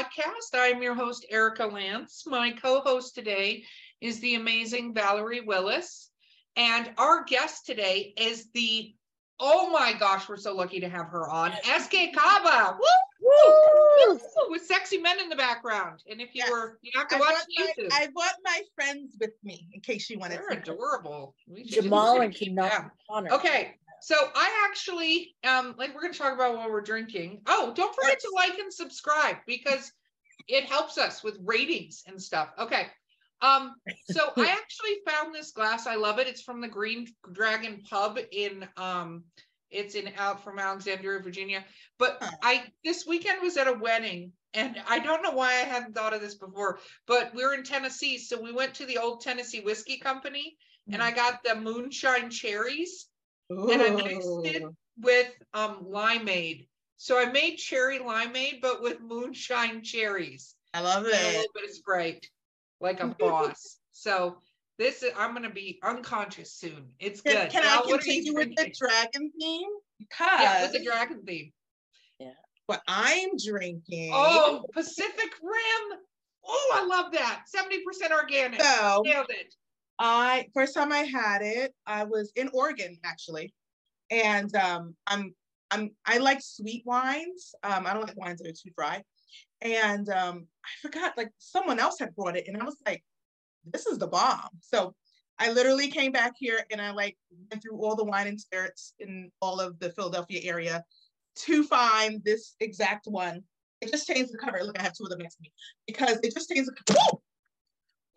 Podcast. I'm your host, Erica Lance. My co host today is the amazing Valerie Willis. And our guest today is the, oh my gosh, we're so lucky to have her on, Eskay Kabba. Woo! Woo! With sexy men in the background. And if you Yes. were, you have to I watch brought, my, I brought my friends with me in case you wanted They're to. adorable. We Jamel and keep Kenan. Connor. Okay, so I actually um like we're gonna talk about what we're drinking. Oh, don't forget to like and subscribe because it helps us with ratings and stuff. Okay. Um, so I actually found this glass. I love it. It's from the Green Dragon Pub in um it's in out from Alexandria, Virginia. But I this weekend was at a wedding and I don't know why I hadn't thought of this before, but we're in Tennessee. So we went to the old Tennessee Whiskey Company and I got the moonshine cherries and I mixed it with um limeade. So I made cherry limeade, but with moonshine cherries I love and a it. little bit of Sprite, like a boss. So this is I'm gonna be unconscious soon. It's Can, good. can I what are you continue with the dragon theme? Yeah, with the dragon theme. Yeah. What I'm drinking. Oh, Pacific Rim. Oh, I love that. 70% organic. so Nailed it. I first time I had it, I was in Oregon actually, and um, I'm I'm I like sweet wines. Um, I don't like wines that are too dry, and um, I forgot like someone else had brought it, and I was like, this is the bomb. So I literally came back here and I like went through all the wine and spirits in all of the Philadelphia area to find this exact one. It just changed the cover. Look, I have two of them next to me because it just changed the.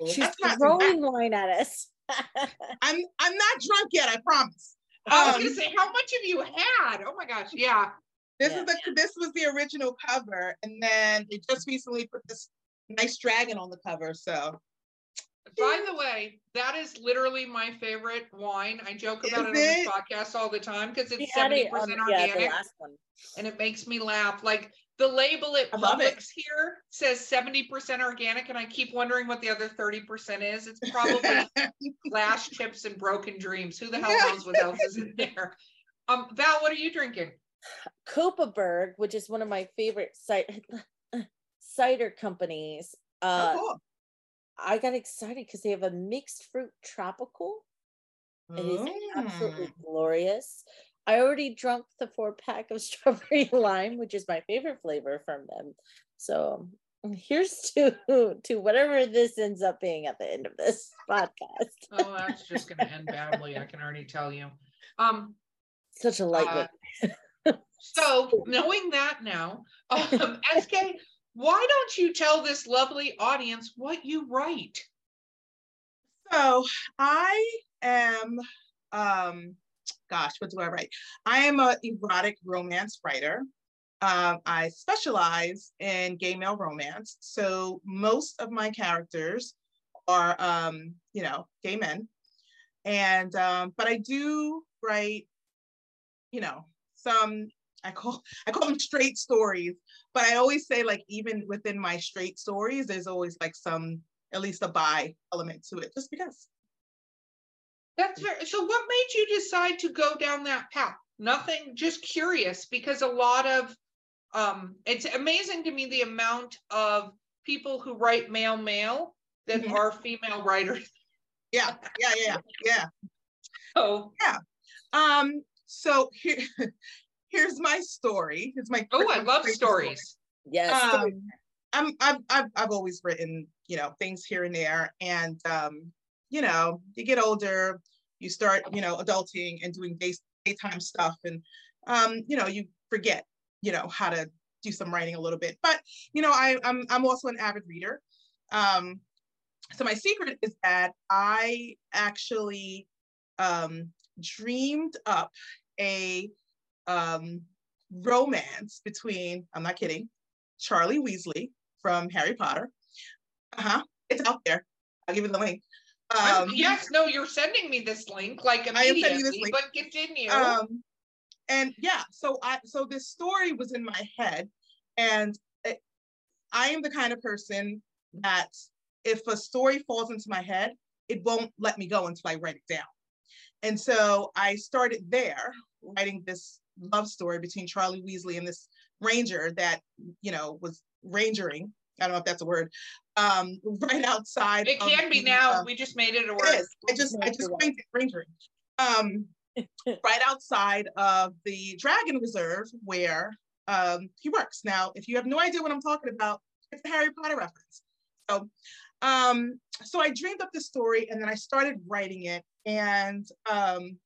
She's That's not throwing wine at us. I'm I'm not drunk yet, I promise. I was Um, gonna say, how much have you had? Oh my gosh, yeah. This Yeah. is the this was the original cover, and then they just recently put this nice dragon on the cover. So By the way, that is literally my favorite wine. I joke about it on this podcast all the time because it's seventy it on percent yeah, the organic last one. and it makes me laugh. Like the label at I it. Publix here says seventy percent organic, and I keep wondering what the other thirty percent is. It's probably flash chips and broken dreams. Who the hell Yeah. knows what else is in there? Um, Val, what are you drinking? Kopparberg, which is one of my favorite cider, cider companies. Uh, oh, cool. I got excited because they have a mixed fruit tropical. It is absolutely Mm. glorious. I already drunk the four pack of strawberry lime, which is my favorite flavor from them. So here's to to whatever this ends up being at the end of this podcast. Oh, that's just gonna end badly. I can already tell you. Um, Such a lightweight. So knowing that now, um, Eskay, why don't you tell this lovely audience what you write? So I am, um, gosh, what do I write? I am an erotic romance writer. Um, I specialize in gay male romance. So most of my characters are, um, you know, gay men. And, um, but I do write, you know, some, I call, I call them straight stories, but I always say like, even within my straight stories, there's always like some, at least a bi element to it, just because. That's very, so what made you decide to go down that path? Nothing, just curious, because a lot of um it's amazing to me the amount of people who write male male that Mhm. are female writers. Yeah, yeah, yeah, yeah. So Um, so here, here's my story. Here's my oh, I love quick story. stories. Yes. Um, I'm I've, I've I've always written, you know, things here and there, and um, you know, you get older, you start, you know, adulting and doing day, daytime stuff, and um, you know, you forget, you know, how to do some writing a little bit. But you know, I I'm I'm also an avid reader. Um, so my secret is that I actually um dreamed up a um romance between, I'm not kidding, Charlie Weasley from Harry Potter. Uh-huh. It's out there. I'll give you the link. Um, yes, no, you're sending me this link like immediately, link. but continue. Um, and yeah, so I so this story was in my head, and it, I am the kind of person that if a story falls into my head, it won't let me go until I write it down. And so I started there writing this love story between Charlie Weasley and this ranger that you know was rangering I don't know if that's a word. Um, right outside. It can be the, now. Uh, we just made it a word. It is. I just I just coined it rangering. Um, right outside of the Dragon Reserve where um, he works. Now, if you have no idea what I'm talking about, it's a Harry Potter reference. So, um, so I dreamed up the story and then I started writing it, and um,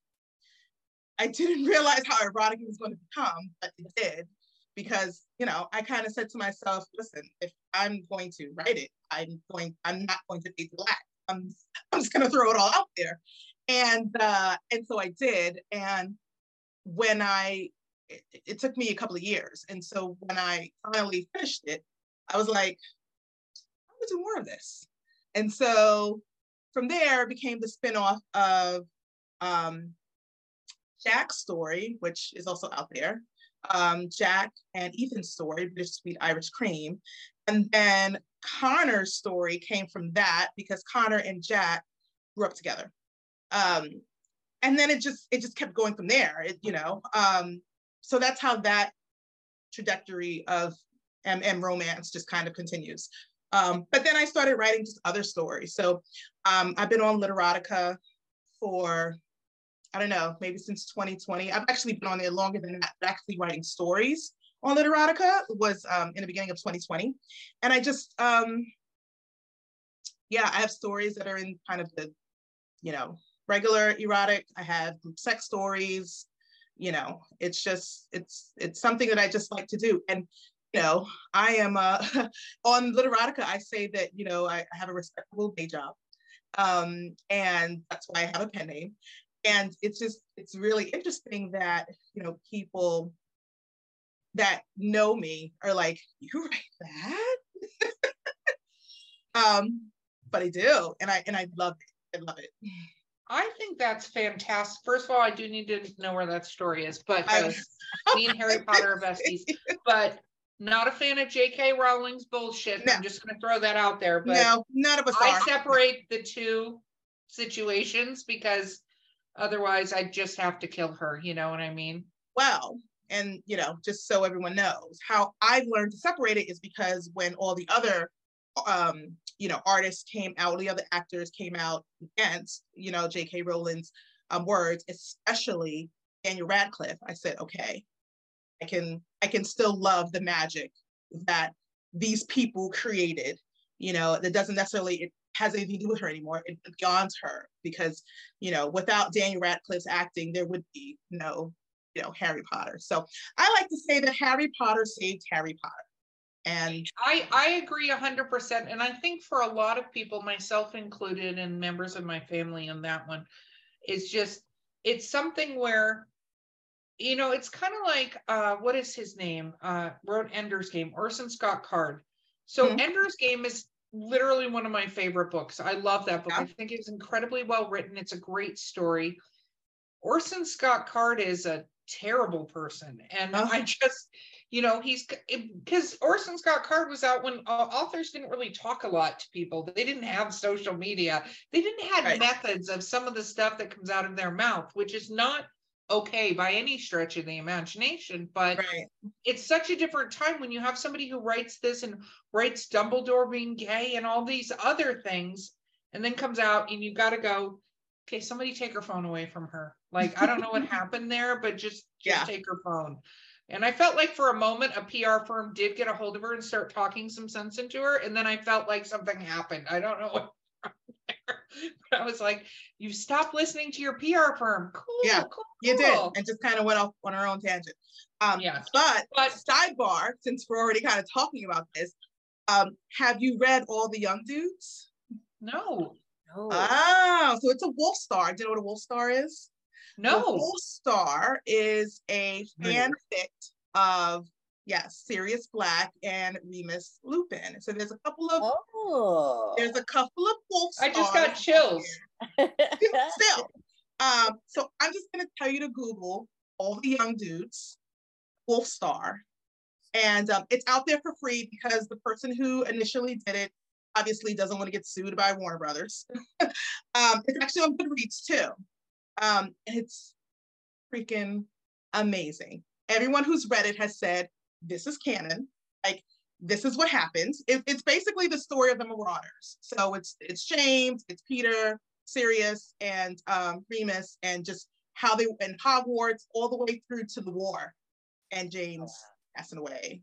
I didn't realize how erotic it was going to become, but it did because you know I kind of said to myself, listen, if I'm going to write it, I'm going, I'm not going to be black. I'm, I'm just going to throw it all out there, and uh, and so I did. And when I, it, it took me a couple of years, and so when I finally finished it, I was like, I want to do more of this. And so from there, it became the spinoff of um, Jack's story, which is also out there um, Jack and Ethan's story, Bittersweet Irish Cream. And then Connor's story came from that because Connor and Jack grew up together. Um, and then it just it just kept going from there, it, you know. Um, so that's how that trajectory of MM romance just kind of continues. Um, but then I started writing just other stories. So um, I've been on Literotica for I don't know, maybe since 2020. I've actually been on there longer than that, actually writing stories on Literotica was um, in the beginning of 2020. And I just, um, yeah, I have stories that are in kind of the, you know, regular erotic. I have group sex stories. You know, it's just, it's, it's something that I just like to do. And, you know, I am uh, on Literotica, I say that, you know, I, I have a respectable day job. Um, and that's why I have a pen name and it's just it's really interesting that you know people that know me are like you write that um but i do and i and i love it i love it I think that's fantastic. First of all, I do need to know where that story is, but uh, me and Harry Potter are besties. But not a fan of J.K. Rowling's bullshit. No. I'm just going to throw that out there. But no, none of us. I are. separate the two situations because Otherwise, I'd just have to kill her. You know what I mean? Well, and you know, just so everyone knows, how I've learned to separate it is because when all the other um, you know, artists came out, all the other actors came out against, you know, J.K. Rowling's um, words, especially Daniel Radcliffe. I said, okay, I can, I can still love the magic that these people created. You know, that doesn't necessarily has anything to do with her anymore. It beyond her because, you know, without Daniel Radcliffe's acting, there would be no, you know, Harry Potter. So I like to say that Harry Potter saved Harry Potter. And I, I agree 100%. And I think for a lot of people, myself included, and members of my family in that one, is just, it's something where you know, it's kind of like uh, what is his name? Uh, wrote Ender's Game, Orson Scott Card. So mm-hmm. Ender's Game is literally one of my favorite books. I love that book. Yeah. I think it's incredibly well written. It's a great story. Orson Scott Card is a terrible person. And oh. I just, you know, he's because Orson Scott Card was out when uh, authors didn't really talk a lot to people. They didn't have social media. They didn't have right. methods of some of the stuff that comes out of their mouth, which is not okay by any stretch of the imagination, but right. it's such a different time when you have somebody who writes this and writes Dumbledore being gay and all these other things, and then comes out and you've got to go, okay, somebody take her phone away from her. Like, I don't know what happened there, but just, just yeah. take her phone. And I felt like for a moment, a PR firm did get a hold of her and start talking some sense into her. And then I felt like something happened. I don't know what but I was like, you stopped listening to your PR firm. Cool. Yeah, cool, you did. And just kind of went off on our own tangent. Um, yeah. But, but sidebar, since we're already kind of talking about this, um, have you read all the young dudes? No. No. Oh, so it's a wolf star. Do you know what a wolf star is? No. A wolf star is a fanfic of yes, Sirius Black and Remus Lupin. So there's a couple of Oh. there's a couple of wolf I just got chills. Still, um, so I'm just gonna tell you to Google all the young dudes, Wolf Star, and um, it's out there for free because the person who initially did it obviously doesn't want to get sued by Warner Brothers. um, it's actually on Goodreads too, um, and it's freaking amazing. Everyone who's read it has said this is canon. Like this is what happens. It, it's basically the story of the Marauders. So it's it's James, it's Peter, Sirius, and um, Remus, and just how they in Hogwarts all the way through to the war, and James passing away.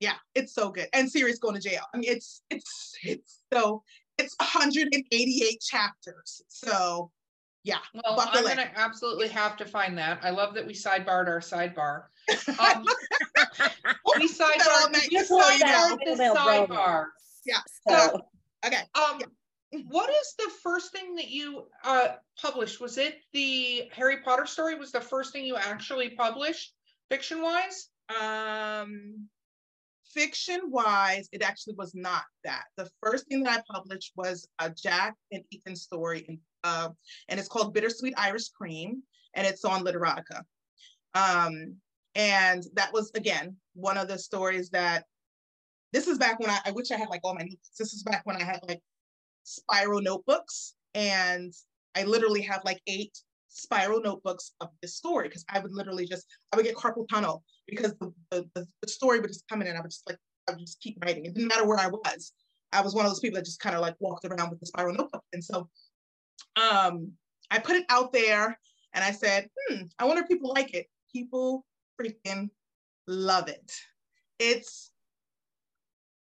Yeah, it's so good. And Sirius going to jail. I mean, it's it's it's so it's 188 chapters. So yeah, Well, Buckle I'm in. gonna absolutely have to find that. I love that we sidebarred our sidebar. Um, we that all sidebarred, night. we Just so you know. sidebarred the Female sidebar. Yeah. So, okay. Um, what is the first thing that you uh published? Was it the Harry Potter story? Was the first thing you actually published, fiction wise? Um, fiction wise, it actually was not that. The first thing that I published was a Jack and Ethan story, and uh, and it's called Bittersweet Irish Cream, and it's on Literotica. Um, and that was again one of the stories that this is back when I, I wish I had like all my notes. This is back when I had like spiral notebooks, and I literally have like eight spiral notebooks of this story because I would literally just I would get carpal tunnel because the, the, the story would just come in and I would just like I would just keep writing. It didn't matter where I was. I was one of those people that just kind of like walked around with the spiral notebook. And so um I put it out there and I said, hmm, I wonder if people like it. People freaking love it. It's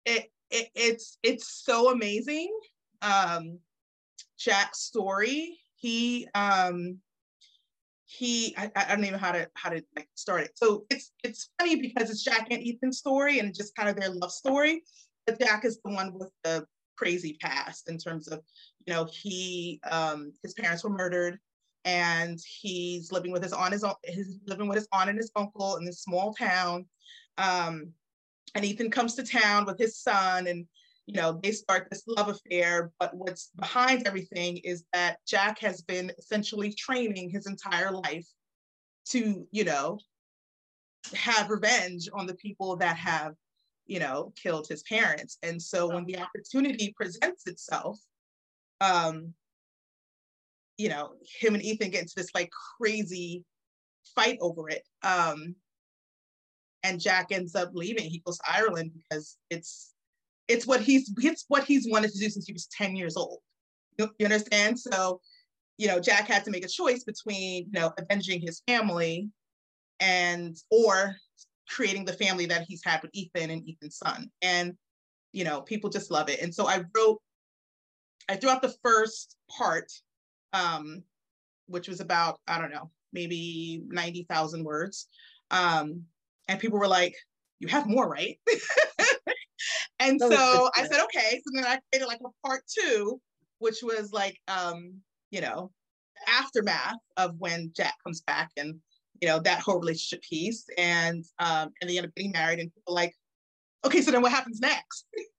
it, it it's it's so amazing. Um Jack's story. He um he I, I don't even know how to how to like start it. So it's it's funny because it's Jack and Ethan's story and just kind of their love story. But Jack is the one with the crazy past in terms of, you know, he um his parents were murdered and he's living with his aunt his living with his aunt and his uncle in this small town. Um and Ethan comes to town with his son and you know, they start this love affair. But what's behind everything is that Jack has been essentially training his entire life to, you know, have revenge on the people that have, you know, killed his parents. And so when the opportunity presents itself, um, you know, him and Ethan get into this like crazy fight over it. Um, and Jack ends up leaving. He goes to Ireland because it's it's what he's it's what he's wanted to do since he was 10 years old. You, you understand? So, you know, Jack had to make a choice between, you know, avenging his family and or creating the family that he's had with Ethan and Ethan's son. And, you know, people just love it. And so I wrote, I threw out the first part, um, which was about, I don't know, maybe 90,000 words. Um, and people were like, you have more, right? and That so I said, okay. So then I created like a part two, which was like, um, you know, aftermath of when Jack comes back and, you know, that whole relationship piece. And um, and they end up getting married and people like, okay, so then what happens next?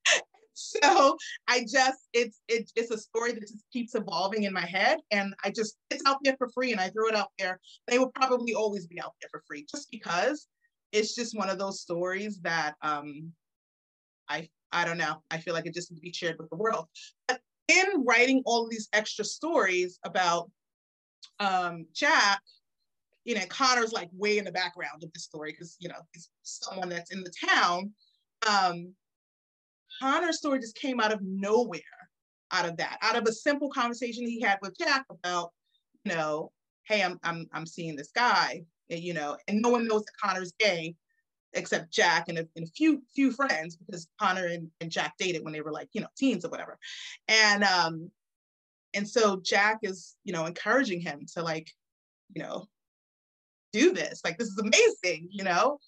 so I just it's it, it's a story that just keeps evolving in my head. And I just it's out there for free and I threw it out there. They will probably always be out there for free just because it's just one of those stories that um I I don't know. I feel like it just needs to be shared with the world. But in writing all these extra stories about um Jack, you know, Connor's like way in the background of the story because you know he's someone that's in the town. Um Connor's story just came out of nowhere out of that, out of a simple conversation he had with Jack about, you know, hey, I'm I'm I'm seeing this guy, and, you know, and no one knows that Connor's gay except Jack and a, and a few few friends because Connor and, and Jack dated when they were like, you know, teens or whatever. And um and so Jack is, you know, encouraging him to like, you know, do this. Like this is amazing, you know.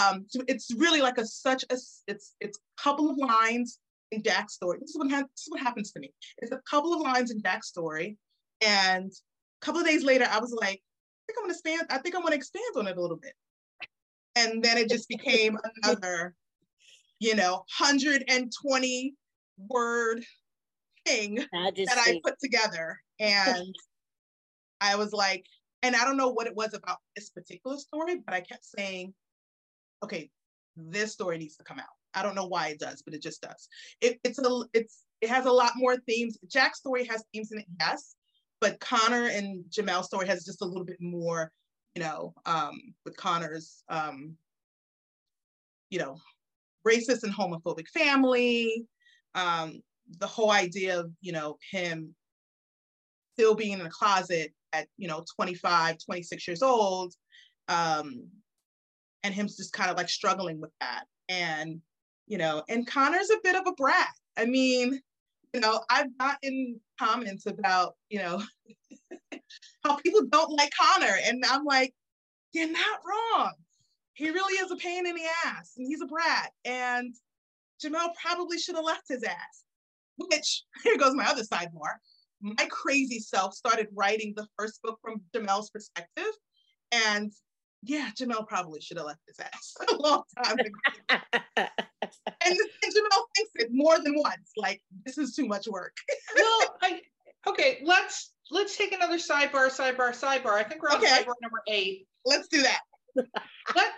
Um so it's really like a such a it's it's a couple of lines in Jack's story. This is what ha- this is what happens to me. It's a couple of lines in Jack's story and a couple of days later I was like, I think I'm gonna expand, I think I'm gonna expand on it a little bit and then it just became another, you know, 120 word thing that I put together. And I was like, and I don't know what it was about this particular story, but I kept saying, okay, this story needs to come out. I don't know why it does, but it just does. It, it's a it's it has a lot more themes. Jack's story has themes in it, yes, but Connor and Jamel's story has just a little bit more, you know, um, with Connor's um, you know, racist and homophobic family, um, the whole idea of, you know, him still being in a closet at, you know, 25, 26 years old, um, and him just kind of like struggling with that. And, you know, and Connor's a bit of a brat. I mean, you know, I've gotten comments about, you know, how people don't like Connor. And I'm like, you're not wrong. He really is a pain in the ass and he's a brat. And Jamel probably should have left his ass. Which, here goes my other sidebar. My crazy self started writing the first book from Jamel's perspective. And yeah, Jamel probably should have left his ass a long time ago. and, and Jamel thinks it more than once. Like, this is too much work. well, I okay, let's let's take another sidebar, sidebar, sidebar. I think we're on Okay. sidebar number eight. Let's do that. Let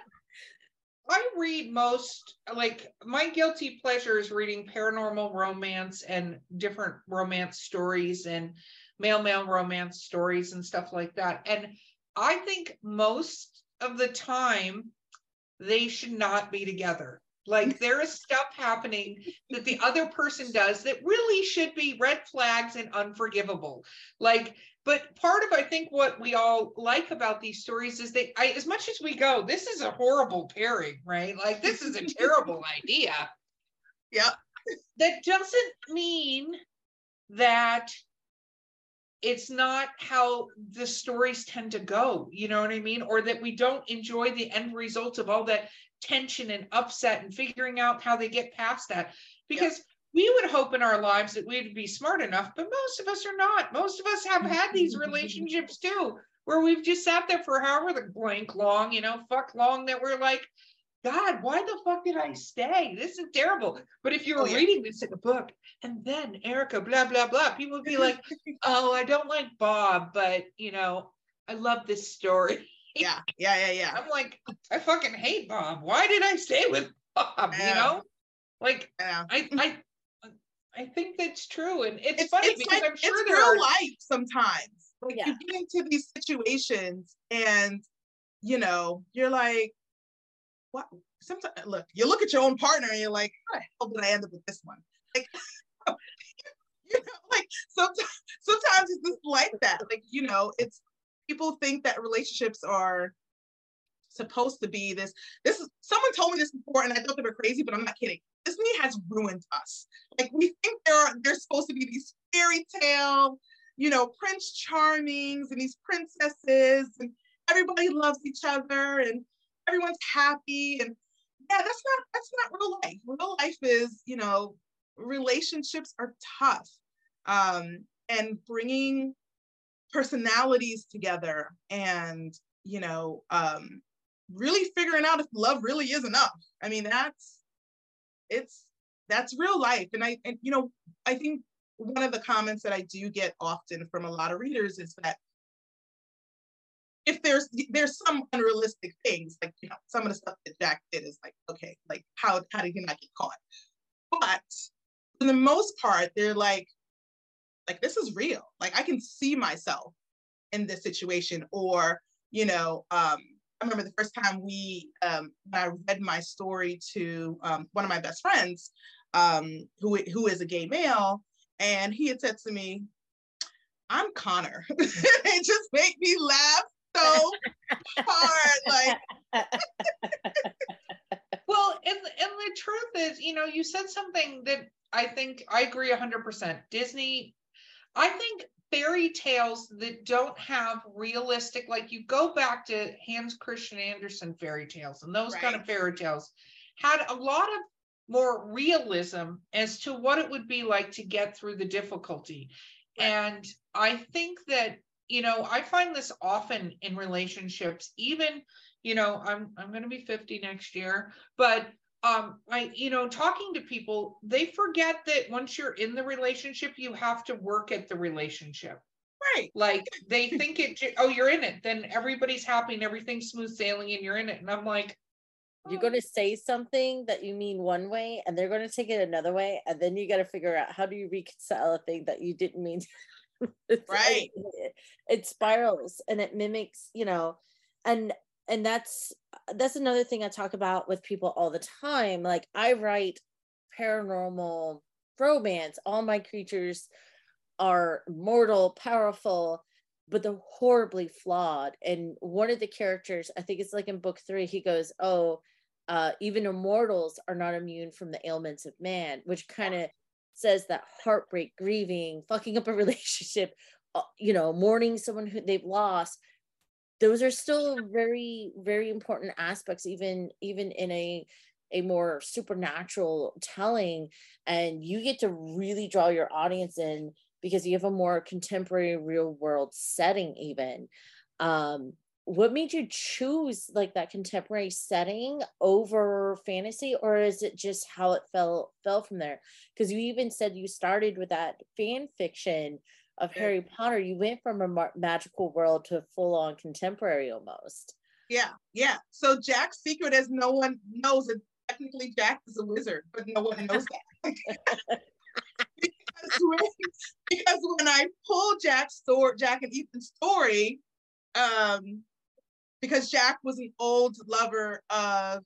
I read most like my guilty pleasure is reading paranormal romance and different romance stories and male male romance stories and stuff like that. And I think most of the time they should not be together. Like there is stuff happening that the other person does that really should be red flags and unforgivable. Like, but part of I think what we all like about these stories is that I, as much as we go, this is a horrible pairing, right? Like this is a terrible idea. Yeah. That doesn't mean that it's not how the stories tend to go, you know what I mean? Or that we don't enjoy the end result of all that tension and upset and figuring out how they get past that. Because we would hope in our lives that we'd be smart enough, but most of us are not. Most of us have had these relationships too, where we've just sat there for however the blank long, you know, fuck long that we're like, God, why the fuck did I stay? This is terrible. But if you were Oh, yeah. reading this in a book and then Erica, blah, blah, blah, people would be like, oh, I don't like Bob, but you know, I love this story. Yeah, yeah, yeah, yeah. I'm like, I fucking hate Bob. Why did I stay with Bob? You know? Like yeah. I I I think that's true. And it's, It's, funny it's because like, I'm sure it's there real are life sometimes. Oh, like Yeah. you get into these situations and you know, you're like, what sometimes uh, look, you look at your own partner and you're like, how the hell did I end up with this one? Like you know, like sometimes sometimes it's just like that. Like, you know, it's people think that relationships are supposed to be this this is someone told me this before and I thought they were crazy, but I'm not kidding. Disney has ruined us. Like we think there are there's supposed to be these fairy tale, you know, prince charmings and these princesses and everybody loves each other and everyone's happy and yeah, that's not that's not real life. Real life is, you know, relationships are tough. Um, and bringing personalities together and, you know, um, really figuring out if love really is enough. I mean, that's it's that's real life. And I and you know, I think one of the comments that I do get often from a lot of readers is that if there's there's some unrealistic things, like you know, some of the stuff that Jack did is like, okay, like how how did he not get caught? But for the most part, they're like, like this is real. Like I can see myself in this situation, or you know, um, I remember the first time we um, when I read my story to um, one of my best friends, um, who who is a gay male, and he had said to me, "I'm Connor." it just made me laugh so hard. Like, Well, and and the truth is, you know, you said something that I think I agree 100%. Disney I think fairy tales that don't have realistic like you go back to Hans Christian Andersen fairy tales and those kind of fairy tales had a lot of more realism as to what it would be like to get through the difficulty. Right. And I think that, you know, I find this often in relationships, even you know, I'm I'm going to be 50 next year, but um I you know, talking to people, they forget that once you're in the relationship, you have to work at the relationship. Right. Like they think it ju- oh, you're in it, then everybody's happy and everything's smooth sailing and you're in it. And I'm like, You're going to say something that you mean one way, and they're going to take it another way, and then you got to figure out how do you reconcile a thing that you didn't mean. It's like- Right. it spirals and it mimics, you know, and and that's that's another thing I talk about with people all the time. Like I write paranormal romance. All my creatures are mortal, powerful, but they're horribly flawed. And one of the characters, I think it's like in book three, he goes, Oh, uh, even immortals are not immune from the ailments of man, which kind of says that heartbreak, grieving, fucking up a relationship, uh, you know, mourning someone who they've lost. Those are still very, very important aspects, even even in a a more supernatural telling, and you get to really draw your audience in because you have a more contemporary, real world setting. Even, um, what made you choose like that contemporary setting over fantasy, or is it just how it fell fell from there? Because you even said you started with that fan fiction of Yeah. Harry Potter, you went from a ma- magical world to full on contemporary almost. Yeah, yeah. So Jack's secret is no one knows that technically Jack is a wizard, but no one knows that. because, when, because when I pulled Jack's story, Jack and Ethan's story, um, because Jack was an old lover of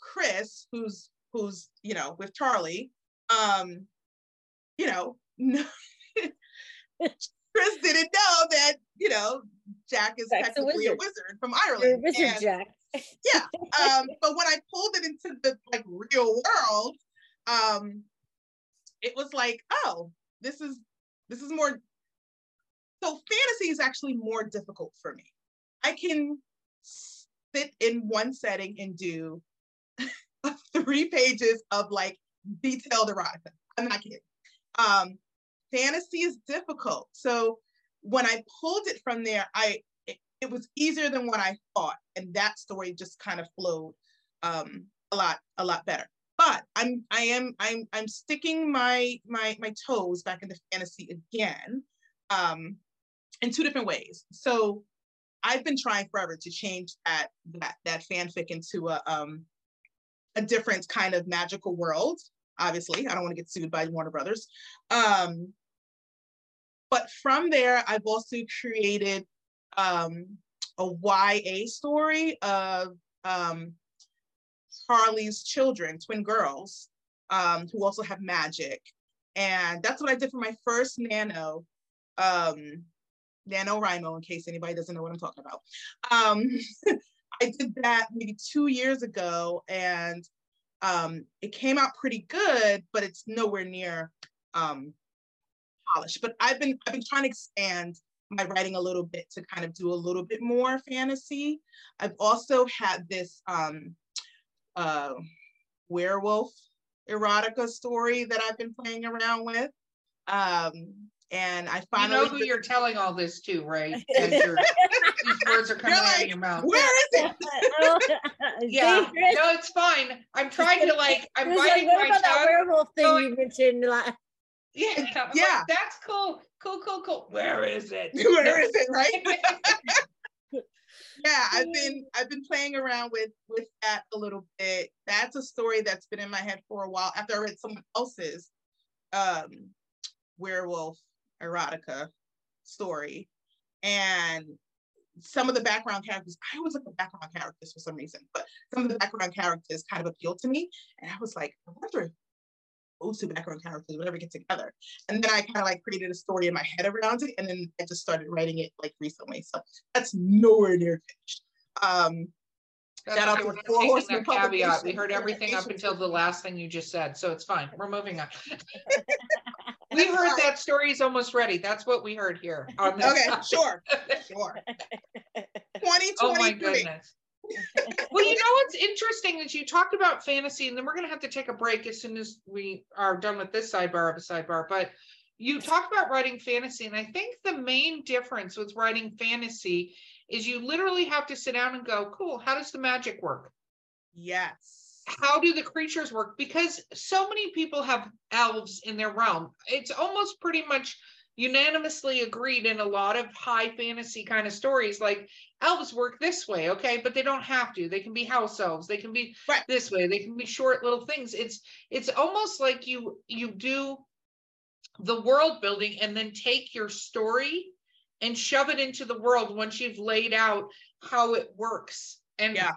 Chris, who's who's you know with Charlie, um, you know, Chris didn't know that you know Jack is Jack's a technically a wizard. wizard from a Ireland. wizard, and- Jack. yeah. Um, but when I pulled it into the like real world, um, it was like, oh, this is this is more. So fantasy is actually more difficult for me. I can sit in one setting and do three pages of like detailed erotica. I'm not kidding. Um, fantasy is difficult. So when I pulled it from there, I it, it was easier than what I thought, and that story just kind of flowed um, a lot a lot better. But I'm I am I'm I'm sticking my my my toes back into fantasy again, um, in two different ways. So I've been trying forever to change that that that fanfic into a um a different kind of magical world. Obviously, I don't want to get sued by Warner Brothers. Um, but from there, I've also created um, a YA story of um, Charlie's children, twin girls, um, who also have magic. And that's what I did for my first Nano, um, NaNoWriMo, in case anybody doesn't know what I'm talking about. Um, I did that maybe two years ago, and um, it came out pretty good, but it's nowhere near um, polished. But I've been I've been trying to expand my writing a little bit to kind of do a little bit more fantasy. I've also had this um, uh, werewolf erotica story that I've been playing around with. Um, and I you know who you're telling all this to, right? These words are coming out of your mouth. where is it? Yeah, no, it's fine. I'm trying to like, I'm It was like, what my about that tongue. werewolf thing going- you mentioned? Like, Yeah, I'm like, Yeah. that's cool, cool, cool, cool. Where is it? where is it right yeah i've been i've been playing around with with that a little bit that's a story that's been in my head for a while after i read someone else's um werewolf erotica story and some of the background characters i always look at background characters for some reason but some of the background characters kind of appealed to me and i was like i wonder if those two background characters would ever get together and then I kind of like created a story in my head around it, and then I just started writing it like recently. So that's nowhere near finished. Um, That's Shout out to we're Four Horsemen caveat. We heard everything up until the last thing you just said, so it's fine. We're moving on. We heard that story is almost ready. That's what we heard here okay, topic. sure, sure. Oh my 2023. goodness. well, you know what's interesting is you talked about fantasy, and then we're going to have to take a break as soon as we are done with this sidebar of a sidebar. But you talked about writing fantasy, and I think the main difference with writing fantasy is you literally have to sit down and go, cool, how does the magic work? Yes. How do the creatures work? Because so many people have elves in their realm. It's almost pretty much unanimously agreed in a lot of high fantasy kind of stories like elves work this way okay but they don't have to they can be house elves they can be Right. this way they can be short little things it's it's almost like you you do the world building and then take your story and shove it into the world once you've laid out how it works and Yeah.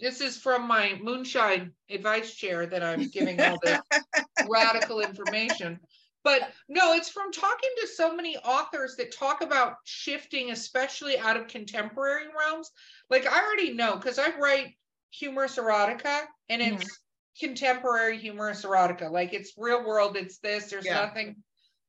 This is from my moonshine advice chair that i'm giving all this radical information. But no it's from talking to so many authors that talk about shifting especially out of contemporary realms. Like i already know because i write humorous erotica and it's contemporary humorous erotica. Like it's real world it's this there's Yeah. nothing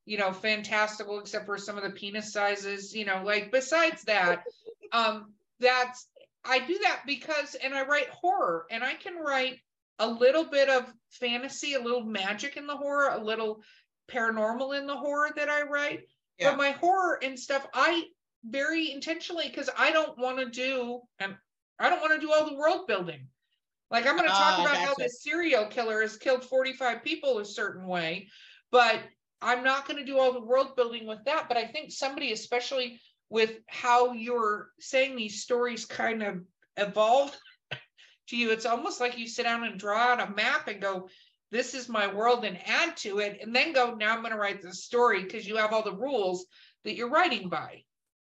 you know fantastical except for some of the penis sizes you know like besides that um that's i do that because and i write horror and i can write a little bit of fantasy a little magic in the horror a little paranormal in the horror that i write Yeah. but my horror and stuff i very intentionally because i don't want to do and i don't want to do all the world building like i'm going to talk Ah, about how gotcha. this serial killer has killed 45 people a certain way but i'm not going to do all the world building with that but i think somebody especially with how you're saying these stories kind of evolve to you it's almost like you sit down and draw out a map and go this is my world and add to it and then go now i'm going to write this story because you have all the rules that you're writing by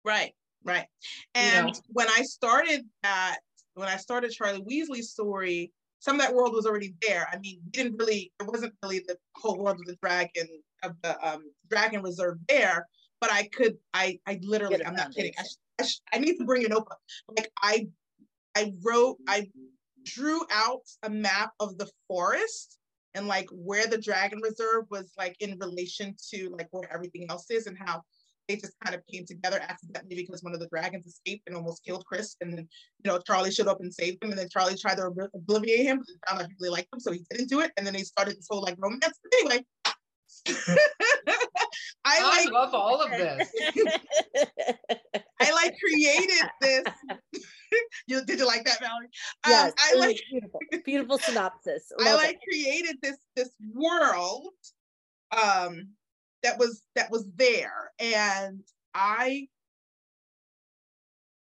Right, right. You And know. when I started that, when I started Charlie Weasley's story, some of that world was already there. I mean, we didn't really, it wasn't really the whole world of the dragon of the um, dragon reserve there, but I could, I, I literally, I'm not kidding. I, sh- I, sh- I need to bring a notebook. Like I, I wrote, I drew out a map of the forest and like where the dragon reserve was like in relation to like where everything else is and how they just kind of came together accidentally because one of the dragons escaped and almost killed Chris. And then, you know, Charlie showed up and saved him. And then Charlie tried to ob- obliviate him, but it found out he really liked him. So he didn't do it. And then they started this whole like romance. But anyway, I i like, love all of this I like created this. you, did you like that, Valerie? Um, yes, I like, beautiful, beautiful synopsis. I like it. created this this world um that was that was there and I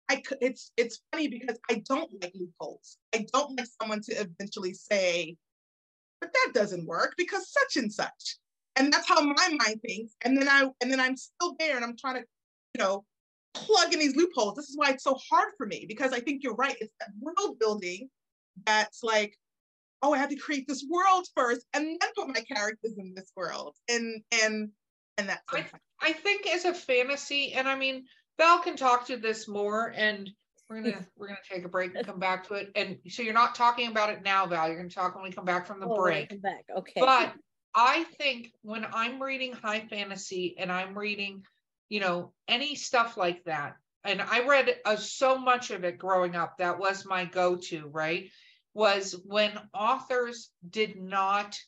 I could it's it's funny because I don't like loopholes. I don't like someone to eventually say, but that doesn't work because such and such. And that's how my mind thinks. And then I and then I'm still there and I'm trying to, you know, plug in these loopholes. This is why it's so hard for me because I think you're right. It's that world building that's like, oh, I have to create this world first and then put my characters in this world. And and and that's I, I think as a fantasy, and I mean, Val can talk to this more, and we're gonna we're gonna take a break and come back to it. And so you're not talking about it now, Val. You're gonna talk when we come back from the Oh, break. come back. Okay. But I think when I'm reading high fantasy and I'm reading, you know, any stuff like that, and I read uh, so much of it growing up. That was my go-to, right? Was when authors did not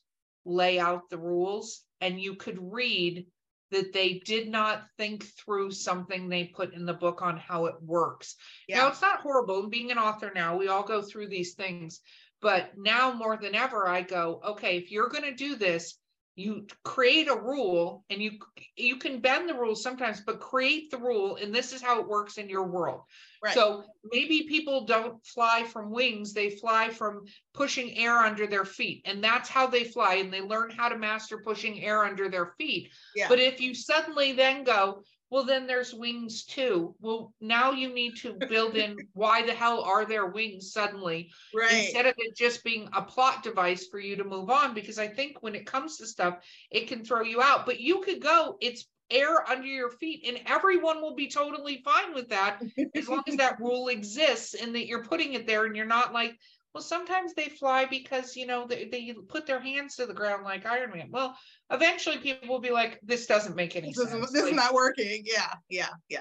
lay out the rules and you could read that they did not think through something they put in the book on how it works. Now, it's not horrible. Being an author now, we all go through these things. But now more than ever, I go, okay, if you're going to do this, you create a rule and you you can bend the rules sometimes but create the rule and this is how it works in your world Right. so maybe people don't fly from wings they fly from pushing air under their feet and that's how they fly and they learn how to master pushing air under their feet Yeah. but if you suddenly then go well then there's wings too. Well now you need to build in why the hell are there wings suddenly? Right. instead of it just being a plot device for you to move on because i think when it comes to stuff it can throw you out. But you could go it's air under your feet and everyone will be totally fine with that as long as that rule exists and that you're putting it there and you're not like well sometimes they fly because you know they, they put their hands to the ground like iron man well eventually people will be like this doesn't make any this, is, sense this Like, is not working. Yeah, yeah, yeah.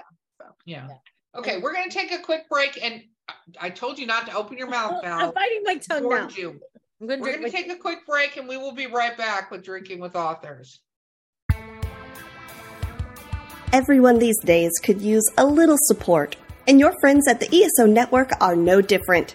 yeah Yeah. okay we're going to take a quick break and I- i told you not to open your mouth I'm biting my tongue now. you I'm going to We're going to my take a quick break and we will be right back with Drinking with Authors. Everyone these days could use a little support. And your friends at the ESO Network are no different.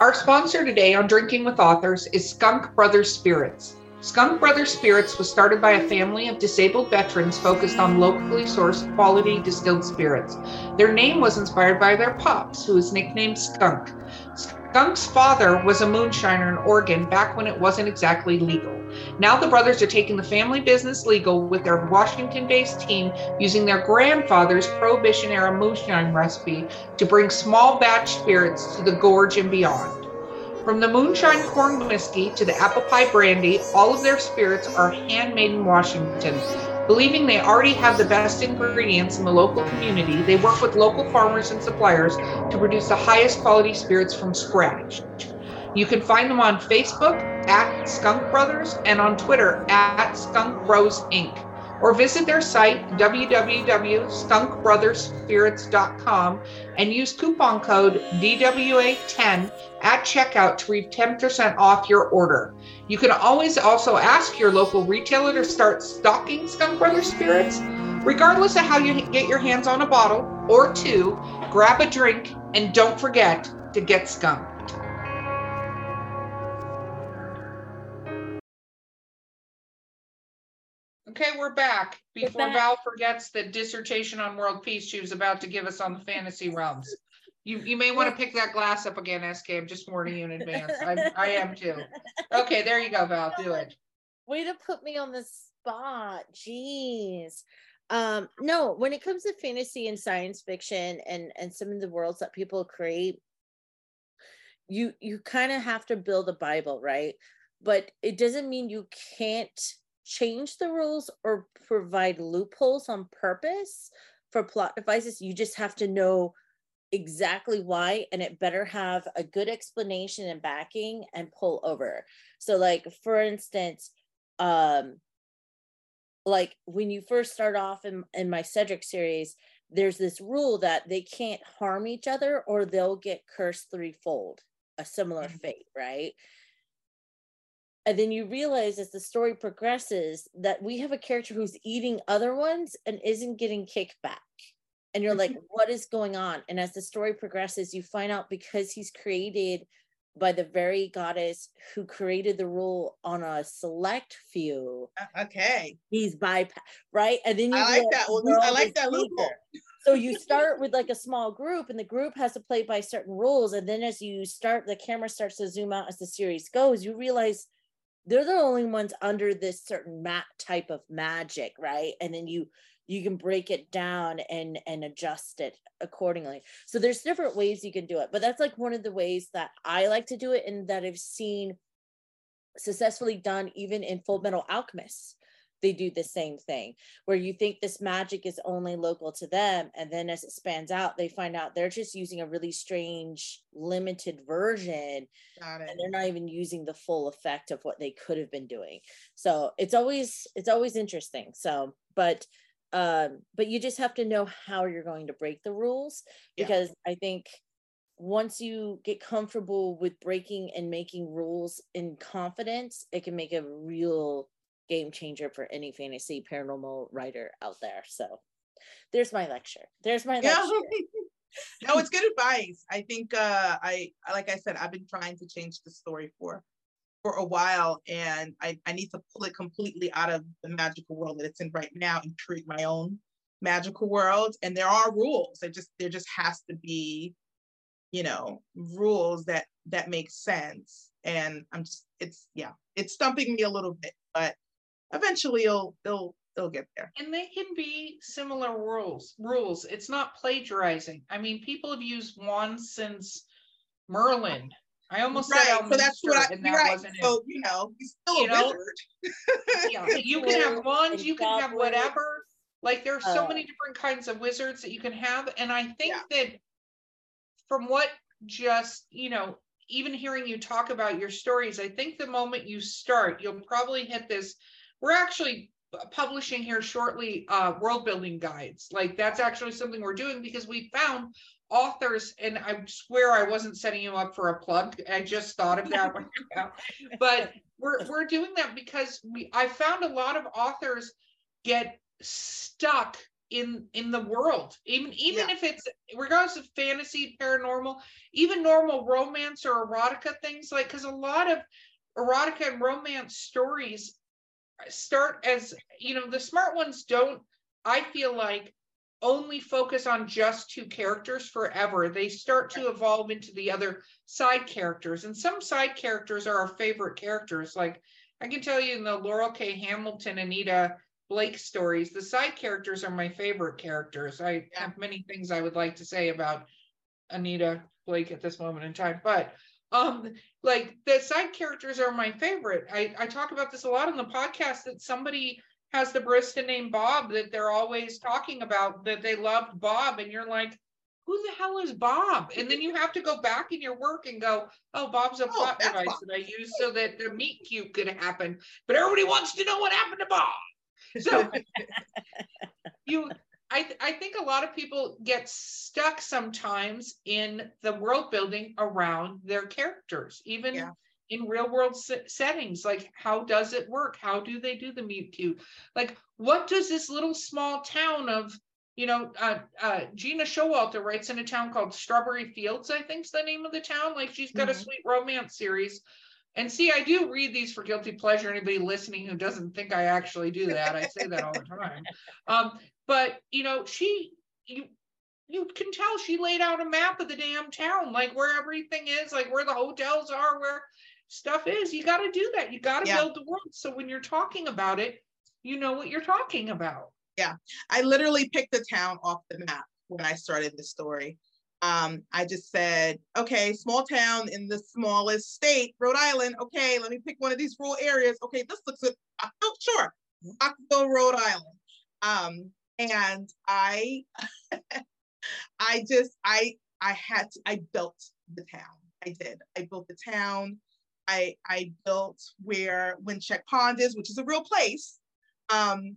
Our sponsor today on Drinking with Authors is Skunk Brothers Spirits. Skunk Brothers Spirits was started by a family of disabled veterans focused on locally sourced quality distilled spirits. Their name was inspired by their pops, who was nicknamed Skunk. Skunk's father was a moonshiner in Oregon back when it wasn't exactly legal. Now the brothers are taking the family business legal with their Washington based team using their grandfather's Prohibition era moonshine recipe to bring small batch spirits to the gorge and beyond. From the moonshine corn whiskey to the apple pie brandy, all of their spirits are handmade in Washington. Believing they already have the best ingredients in the local community, they work with local farmers and suppliers to produce the highest quality spirits from scratch. You can find them on Facebook at Skunk Brothers and on Twitter at Skunk Bros Inc. Or visit their site www.skunkbrothersspirits.com and use coupon code DWA10 at checkout to reap 10% off your order. You can always also ask your local retailer to start stocking Skunk Brothers Spirits. Regardless of how you get your hands on a bottle or two, grab a drink and don't forget to get skunked. Okay, we're back. Before back. Val forgets the dissertation on world peace she was about to give us on the fantasy realms. You you may want to pick that glass up again, SK. I'm just warning you in advance. I, I am too. Okay, there you go, Val. Do it. Way to put me on the spot. Jeez. Um, no, when it comes to fantasy and science fiction and and some of the worlds that people create, you you kind of have to build a Bible, right? But it doesn't mean you can't change the rules or provide loopholes on purpose for plot devices. You just have to know exactly why and it better have a good explanation and backing and pull over. So like for instance um like when you first start off in, in my cedric series there's this rule that they can't harm each other or they'll get cursed threefold a similar Mhm. fate right? And then you realize as the story progresses that we have a character who's eating other ones and isn't getting kickback and you're like what is going on and as the story progresses you find out because he's created by the very goddess who created the rule on a select few Uh, Okay. he's bypass right and then you I like that. Well, I like that loophole. so you start with like a small group and the group has to play by certain rules and then as you start the camera starts to zoom out as the series goes you realize they're the only ones under this certain map type of magic right and then you you can break it down and and adjust it accordingly. So there's different ways you can do it but that's like one of the ways that i like to do it and that i've seen successfully done even in Fullmetal Alchemists they do the same thing where you think this magic is only local to them and then as it spans out they find out they're just using a really strange limited version and they're not even using the full effect of what they could have been doing. So it's always it's always interesting so but um but you just have to know how you're going to break the rules Yeah. because i think once you get comfortable with breaking and making rules in confidence it can make a real game changer for any fantasy paranormal writer out there so there's my lecture there's my Yeah. lecture no, it's good advice. I think uh I- like I said, I've been trying to change the story for for a while and I, I need to pull it completely out of the magical world that it's in right now and create my own magical world. And there are rules. There just there just has to be, you know, rules that that make sense. And I'm just it's yeah, it's stumping me a little bit, but eventually it'll it'll it'll get there. And they can be similar rules. Rules. It's not plagiarizing. I mean, people have used wands since Merlin. I almost said Right. So that's what I Elminster, and that right. wasn't it. So you know, he's still You a know, wizard. yeah, you can have wands, you can have whatever. Like there's so Uh, many different kinds of wizards that you can have. And I think Yeah. that from what just, you know, even hearing you talk about your stories, I think the moment you start, you'll probably hit this. We're actually publishing here shortly uh, world building guides. Like that's actually something we're doing because we found authors, and I swear I wasn't setting you up for a plug. I just thought of that But we're we're doing that because we I found a lot of authors get stuck in in the world even even yeah. if it's regardless of fantasy paranormal even normal romance or erotica things like because a lot of erotica and romance stories start as you know the smart ones don't i feel like only focus on just two characters forever. They start to evolve into the other side characters. And some side characters are our favorite characters. Like i can tell you in the laurell k. Hamilton anita blake stories the side characters are my favorite characters. I have many things i would like to say about anita blake at this moment in time but um like the side characters are my favorite. I i talk about this a lot on the podcast that somebody has the barista named bob that they're always talking about that they loved bob and you're like who the hell is bob and then you have to go back in your work and go oh bob's a oh, plot device bob. that i use so that the meet cute could happen but everybody wants to know what happened to bob so you I, I think a lot of people get stuck sometimes in the world building around their characters, even yeah. In real world settings. Like, how does it work? How do they do the mute cute? Like, what does this little small town of, you know, uh, uh, Gena Showalter writes in a town called Strawberry Fields, I think's the name of the town. Like, she's got mm-hmm. a sweet romance series. And see, I do read these for guilty pleasure. Anybody listening who doesn't think I actually do that, I say that all the time. Um, but you know, she you you can tell she laid out a map of the damn town, like where everything is, like where the hotels are, where stuff is. You got to do that. You got to yeah. build the world. So when you're talking about it, you know what you're talking about. Yeah. I literally picked the town off the map when I started the story. Um, I just said, okay, small town in the smallest state, Rhode Island. Okay, let me pick one of these rural areas. Okay, this looks good. Oh, sure, Rockville, Rhode Island. Um, and I I just I I had to, I built the town. I did. I built the town. I I built where Wincheck Pond is, which is a real place. Um,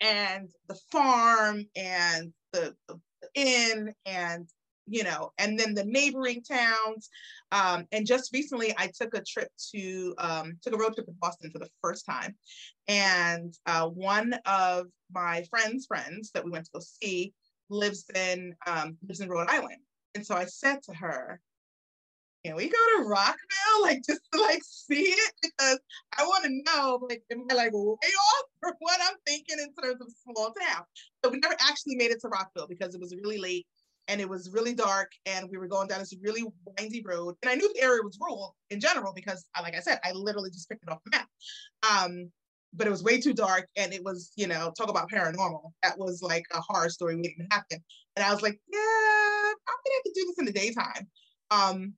and the farm and the, the inn and you know, and then the neighboring towns. Um, and just recently, I took a trip to um, took a road trip to Boston for the first time, and uh, one of my friends' friends that we went to go see lives in um, lives in Rhode Island, and so I said to her, "Can we go to Rockville, like just to like see it? Because I want to know, like, am I like way off for what I'm thinking in terms of small town?" So we never actually made it to Rockville because it was really late and it was really dark and we were going down this really windy road. And i knew the area was rural in general because like i said i literally just picked it off the map. Um, but it was way too dark and it was you know talk about paranormal. That was like a horror story waiting to happen. And i was like yeah i'm gonna have to do this in the daytime. Um,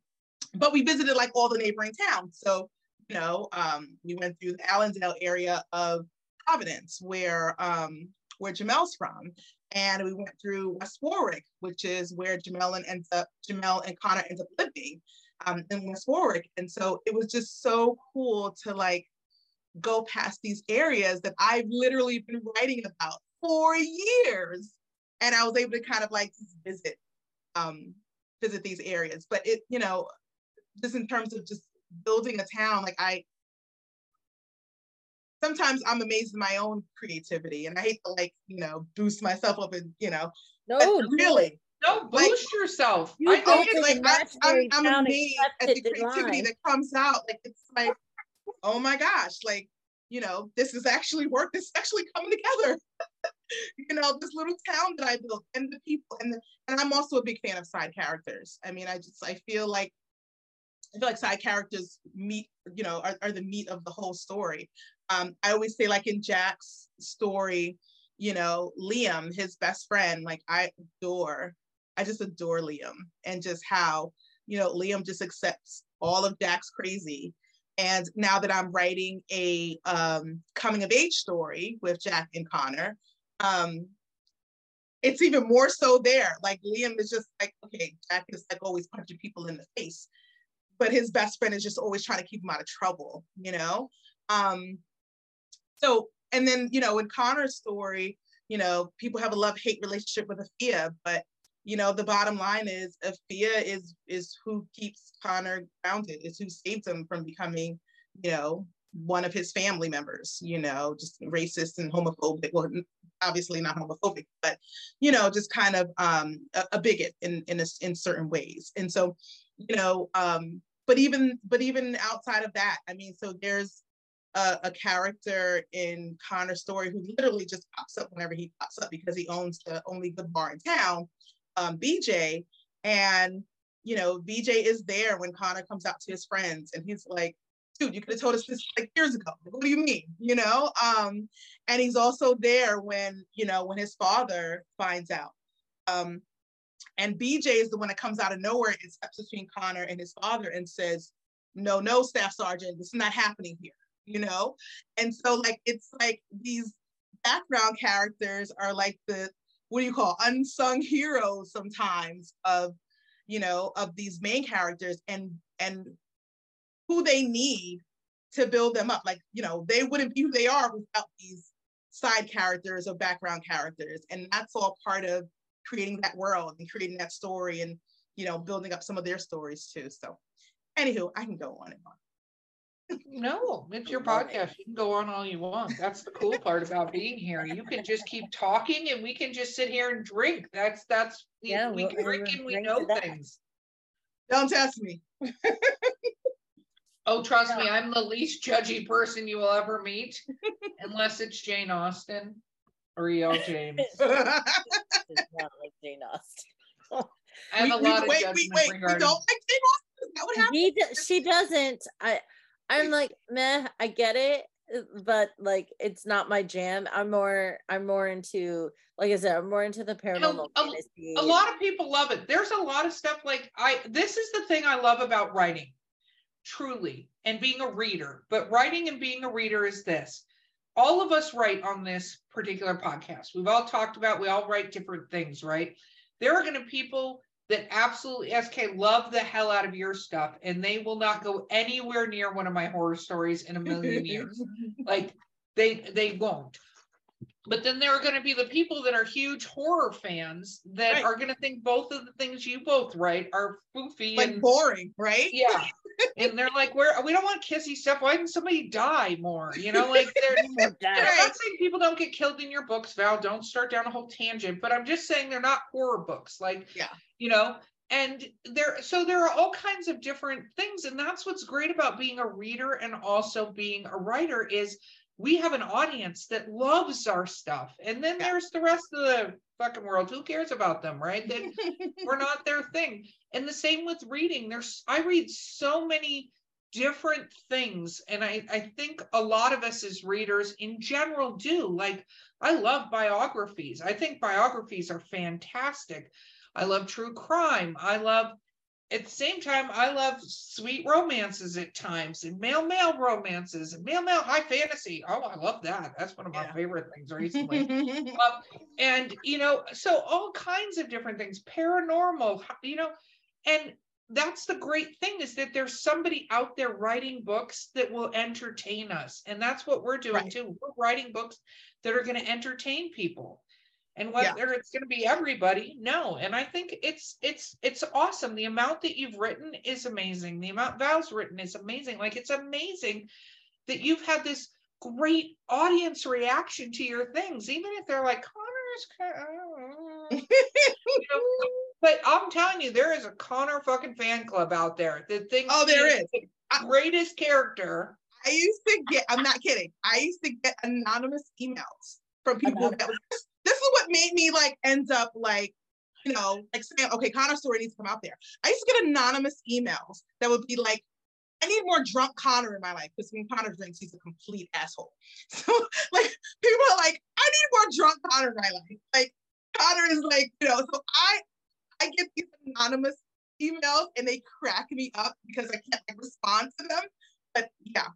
but we visited like all the neighboring towns so you know um, we went through the allendale area of providence where um, where Jamel's from and we went through West Warwick, which is where Jamel and ends up, Jamel and Connor ends up living um, in West Warwick. And so it was just so cool to like go past these areas that I've literally been writing about for years. And I was able to kind of like visit, um, visit these areas. But it, you know, just in terms of just building a town, like I, sometimes I'm amazed at my own creativity, and I hate to like you know boost myself up and you know. No, really. Don't boost like, yourself. You I think it's like I, I'm, I'm amazed at the creativity that comes out. Like it's like, oh my gosh, like you know, this is actually work. This is actually coming together. you know, this little town that I built and the people and the, and I'm also a big fan of side characters. I mean, I just I feel like I feel like side characters meet, you know, are, are the meat of the whole story. Um, I always say, like in Jack's story, you know, Liam, his best friend, like I adore, I just adore Liam and just how, you know, Liam just accepts all of Jack's crazy. And now that I'm writing a um, coming of age story with Jack and Connor, um, it's even more so there. Like Liam is just like, okay, Jack is like always punching people in the face, but his best friend is just always trying to keep him out of trouble, you know? Um, so, and then, you know, in Connor's story, you know, people have a love-hate relationship with Afia, but you know, the bottom line is Afia is is who keeps Connor grounded, is who saves him from becoming, you know, one of his family members, you know, just racist and homophobic. Well, obviously not homophobic, but you know, just kind of um, a, a bigot in in a, in certain ways. And so, you know, um, but even but even outside of that, I mean, so there's a, a character in Connor's story who literally just pops up whenever he pops up because he owns the only good bar in town, um, BJ, and you know, BJ is there when Connor comes out to his friends, and he's like, dude, you could have told us this like years ago. What do you mean? You know? Um, and he's also there when, you know, when his father finds out. Um, and BJ is the one that comes out of nowhere and steps between Connor and his father and says, No, no, staff sergeant, this is not happening here, you know? And so like it's like these background characters are like the what do you call unsung heroes sometimes of you know of these main characters and and who they need to build them up. Like, you know, they wouldn't be who they are without these side characters or background characters. And that's all part of creating that world and creating that story and, you know, building up some of their stories too. So, anywho, I can go on and on. No, it's your podcast. You can go on all you want. That's the cool part about being here. You can just keep talking and we can just sit here and drink. That's that's yeah, we, we can drink and we know things. Don't test me. Oh, trust me, I'm the least judgy person you will ever meet, unless it's Jane Austen or E.L. James. not like Jane Austen. I have we, a lot we, of wait, wait, wait, we don't like Jane Austen. That what happened? she doesn't. I, I'm like, meh. I get it, but like, it's not my jam. I'm more, I'm more into, like I said, I'm more into the paranormal a, fantasy. A lot of people love it. There's a lot of stuff like I. This is the thing I love about writing truly, and being a reader. But writing and being a reader is this all of us write on this particular podcast. We've all talked about, we all write different things, right? There are going to be people that absolutely SK love the hell out of your stuff and they will not go anywhere near one of my horror stories in a million years. like they they won't. But then there are going to be the people that are huge horror fans that right. are going to think both of the things you both write are foofy like and boring, right? Yeah. And they're like, "Where we don't want kissy stuff. Why didn't somebody die more?" You know, like they're. I'm not saying people don't get killed in your books, Val. Don't start down a whole tangent. But I'm just saying they're not horror books. Like, yeah, you know, and there so there are all kinds of different things and that's what's great about being a reader and also being a writer is we have an audience that loves our stuff. And then yeah. there's the rest of the fucking world. Who cares about them, right? That we're not their thing. And the same with reading. There's I read so many different things. And I, I think a lot of us as readers in general do. Like I love biographies. I think biographies are fantastic. I love true crime. I love at the same time, I love sweet romances at times and male male romances and male male high fantasy. Oh, I love that. That's one of my yeah. favorite things recently. um, and, you know, so all kinds of different things, paranormal, you know, and that's the great thing is that there's somebody out there writing books that will entertain us. And that's what we're doing right. too. We're writing books that are going to entertain people and whether yeah. it's going to be everybody no. And i think it's it's it's awesome. The amount that you've written is amazing. The amount val's written is amazing. Like it's amazing that you've had this great audience reaction to your things even if they're like connor's you know, but i'm telling you there is a connor fucking fan club out there that thinks oh there is. the greatest character. I used to get i'm not kidding. I used to get anonymous emails from people that this is what made me like end up like you know, like saying, okay, Connor's story needs to come out there. I used to get anonymous emails that would be like, I need more drunk Connor in my life because when Connor drinks, he's a complete asshole. So like people are like, I need more drunk Connor in my life. Like Connor is like, you know, so I I get these anonymous emails and they crack me up because I can't like, respond to them. But yeah,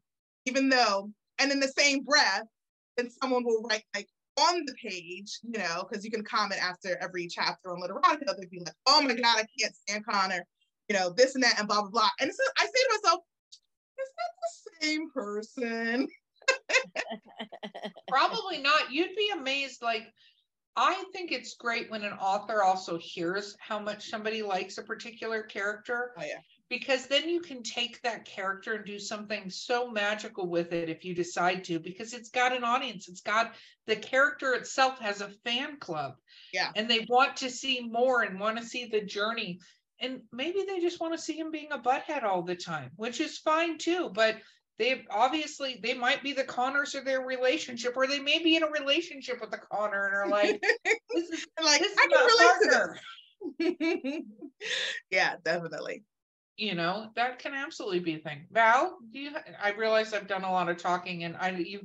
even though, and in the same breath, then someone will write like, on the page, you know, because you can comment after every chapter on Literotica. They'd be like, oh my God, I can't stand Connor, you know, this and that, and blah, blah, blah. And so I say to myself, is that the same person? Probably not. You'd be amazed. Like, I think it's great when an author also hears how much somebody likes a particular character. Oh, yeah. Because then you can take that character and do something so magical with it if you decide to, because it's got an audience. It's got the character itself has a fan club. Yeah. And they want to see more and want to see the journey. And maybe they just want to see him being a butthead all the time, which is fine too. But they obviously they might be the Connors of their relationship, or they may be in a relationship with the Connor and are like, this is like this is I can relate partner. to this. yeah, definitely. You know that can absolutely be a thing val do you i realize i've done a lot of talking and i you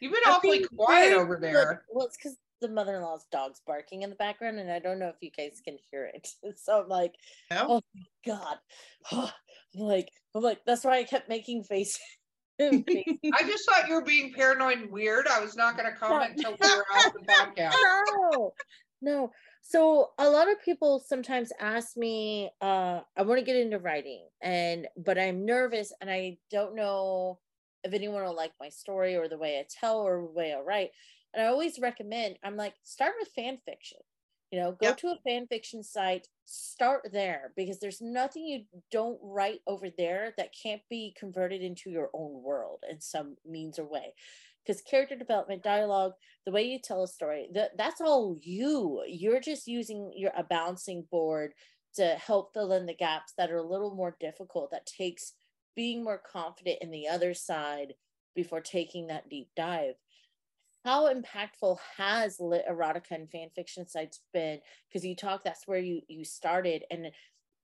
you've been I'm awfully quiet over there Well, it's because the mother-in-law's dog's barking in the background, and I don't know if you guys can hear it. So I'm like, No? oh my god, I'm like, I'm like, that's why I kept making faces. faces. i just thought you were being paranoid and weird i was not going to comment until we were off the podcast no, no. So a lot of people sometimes ask me, uh, I want to get into writing, and but I'm nervous and I don't know if anyone will like my story or the way I tell or the way I write. And I always recommend, I'm like, start with fan fiction. You know, go Yep. to a fan fiction site, start there because there's nothing you don't write over there that can't be converted into your own world in some means or way. Because character development, dialogue, the way you tell a story, that that's all you. You're just using your a bouncing board to help fill in the gaps that are a little more difficult. That takes being more confident in the other side before taking that deep dive. How impactful has Literotica and fan fiction sites been? Because you talk, that's where you you started, and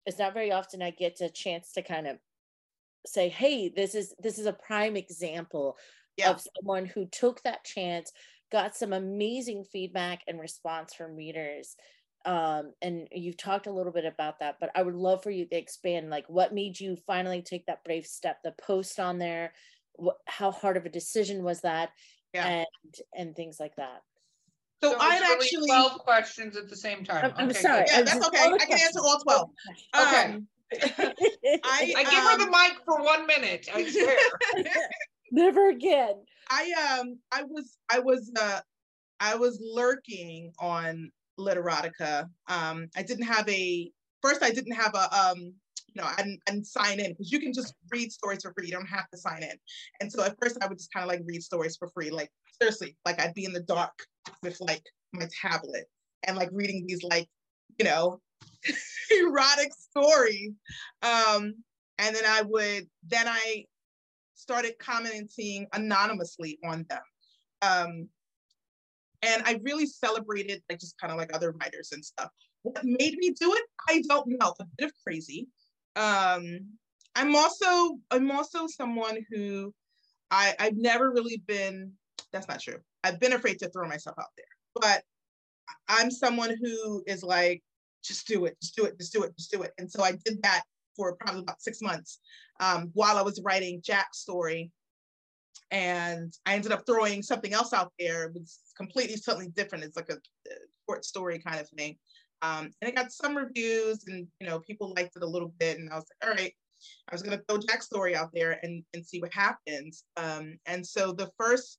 it's not very often I get a chance to kind of say, "Hey, this is this is a prime example Yeah. of someone who took that chance, got some amazing feedback and response from readers. Um, and you've talked a little bit about that, but I would love for you to expand like what made you finally take that brave step, the post on there, what, how hard of a decision was that, Yeah. and and things like that. So, So I'd really actually 12 questions at the same time I'm, I'm Okay, sorry. Yeah, that's okay. I can answer all 12. Okay. Um, I, i give her the um, mic for one minute i swear Never again. I um I was I was uh I was lurking on Literotica. Um I didn't have a first I didn't have a um you know and, didn't sign in because you can just read stories for free. You don't have to sign in. And so at first I would just kind of like read stories for free. Like seriously, like I'd be in the dark with like my tablet and like reading these like, you know, erotic stories. Um and then I would then I started commenting anonymously on them. Um, and I really celebrated like just kind of like other writers and stuff. What made me do it? I don't know. A bit of crazy. Um, I'm also I'm also someone who I I've never really been. That's not true. I've been afraid to throw myself out there, but I'm someone who is like, just do it, just do it, just do it, just do it. And so I did that for probably about six months um, while I was writing Jack's story. And I ended up throwing something else out there. It was completely something different. It's like a, short story kind of thing. Um, and it got some reviews and, you know, people liked it a little bit. And I was like, all right, I was going to throw Jack's story out there and, and see what happens. Um, and so the first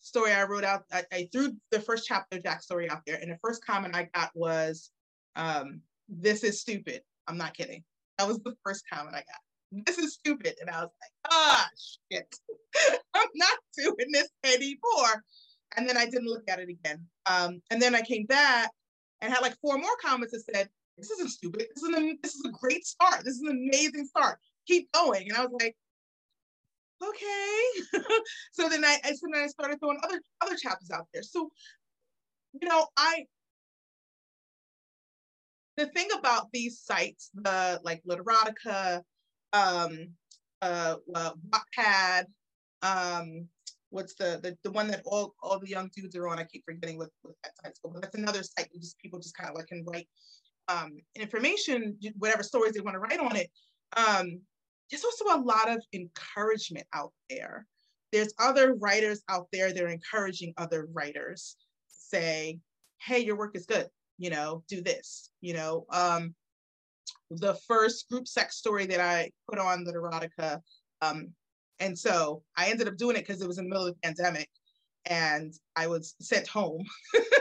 story I wrote out, I, I threw the first chapter of Jack's story out there. And the first comment I got was, um, this is stupid. I'm not kidding. That was the first comment I got. This is stupid. And I was like, ah, shit. I'm not doing this anymore. And then I didn't look at it again. Um, and then I came back and had like four more comments that said, this isn't stupid. This is, an, this is a great start. This is an amazing start. Keep going. And I was like, okay. so then I, so then I started throwing other other chapters out there. So, you know, I the thing about these sites, the like Literotica, um, uh, uh Wattpad, um, what's the, the the one that all all the young dudes are on? I keep forgetting what, what that site's called, but that's another site just people just kind of like can write um information, whatever stories they want to write on it. Um, there's also a lot of encouragement out there. There's other writers out there that are encouraging other writers. say, hey, your work is good, you know, do this, you know. Um, the first group sex story that I put on Literotica. Um, and so I ended up doing it because it was in the middle of the pandemic and I was sent home.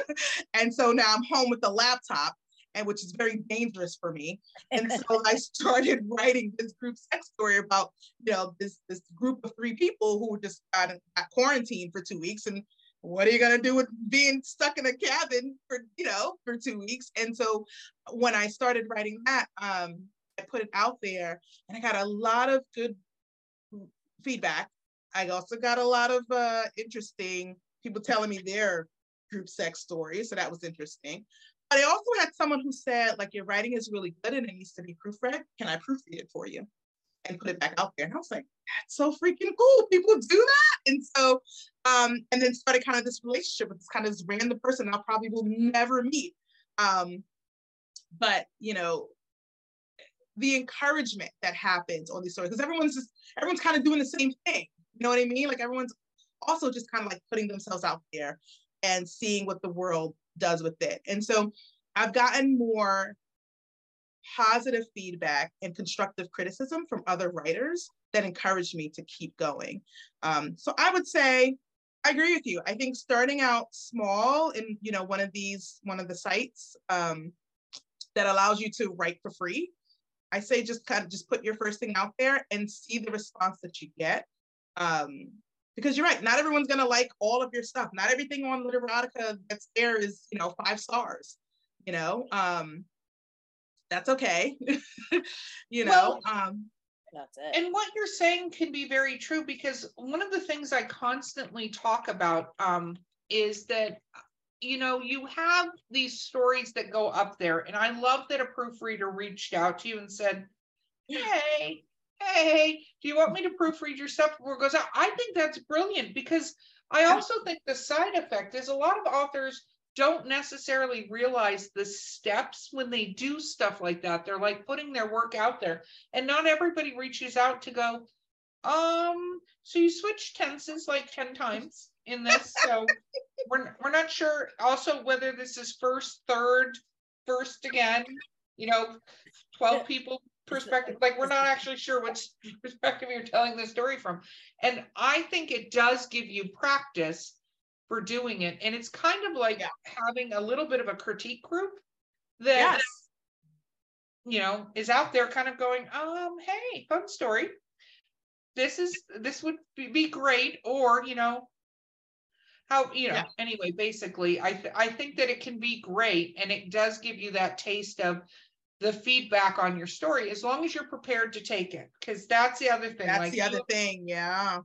and so now I'm home with the laptop and which is very dangerous for me. And so I started writing this group sex story about, you know, this this group of three people who just got, got quarantined for two weeks. And what are you gonna do with being stuck in a cabin for, you know, for two weeks? And so when I started writing that, um, I put it out there and I got a lot of good feedback. I also got a lot of uh, interesting people telling me their group sex stories. So that was interesting. But I also had someone who said, like, your writing is really good and it needs to be proofread. Can I proofread it for you? And put it back out there. And I was like, that's so freaking cool. People do that. And so, um, and then started kind of this relationship with this kind of this random person I probably will never meet. Um, but you know, the encouragement that happens on these stories, because everyone's just everyone's kind of doing the same thing. You know what I mean? Like everyone's also just kind of like putting themselves out there and seeing what the world does with it. And so I've gotten more positive feedback and constructive criticism from other writers that encouraged me to keep going. Um, so I would say I agree with you. I think starting out small in you know one of these one of the sites um, that allows you to write for free. I say just kind of just put your first thing out there and see the response that you get. Um, because you're right not everyone's to like all of your stuff not everything on literotica that's there is you know five stars you know um that's okay you know well, um that's it and what you're saying can be very true because one of the things i constantly talk about um is that you know you have these stories that go up there and i love that a proofreader reached out to you and said hey hey, do you want me to proofread your stuff before it goes out? I think that's brilliant because I also think the side effect is a lot of authors don't necessarily realize the steps when they do stuff like that. They're like putting their work out there, and not everybody reaches out to go, um, so you switch tenses like 10 times in this. So we're, we're not sure also whether this is first, third, first again, you know, 12 people perspective like we're not actually sure which perspective you're telling the story from and i think it does give you practice for doing it and it's kind of like yeah. having a little bit of a critique group that yes. you know is out there kind of going um hey fun story this is this would be great or you know how you know yeah. anyway basically i th- i think that it can be great and it does give you that taste of the feedback on your story as long as you're prepared to take it because that's the other thing that's like the other thing yeah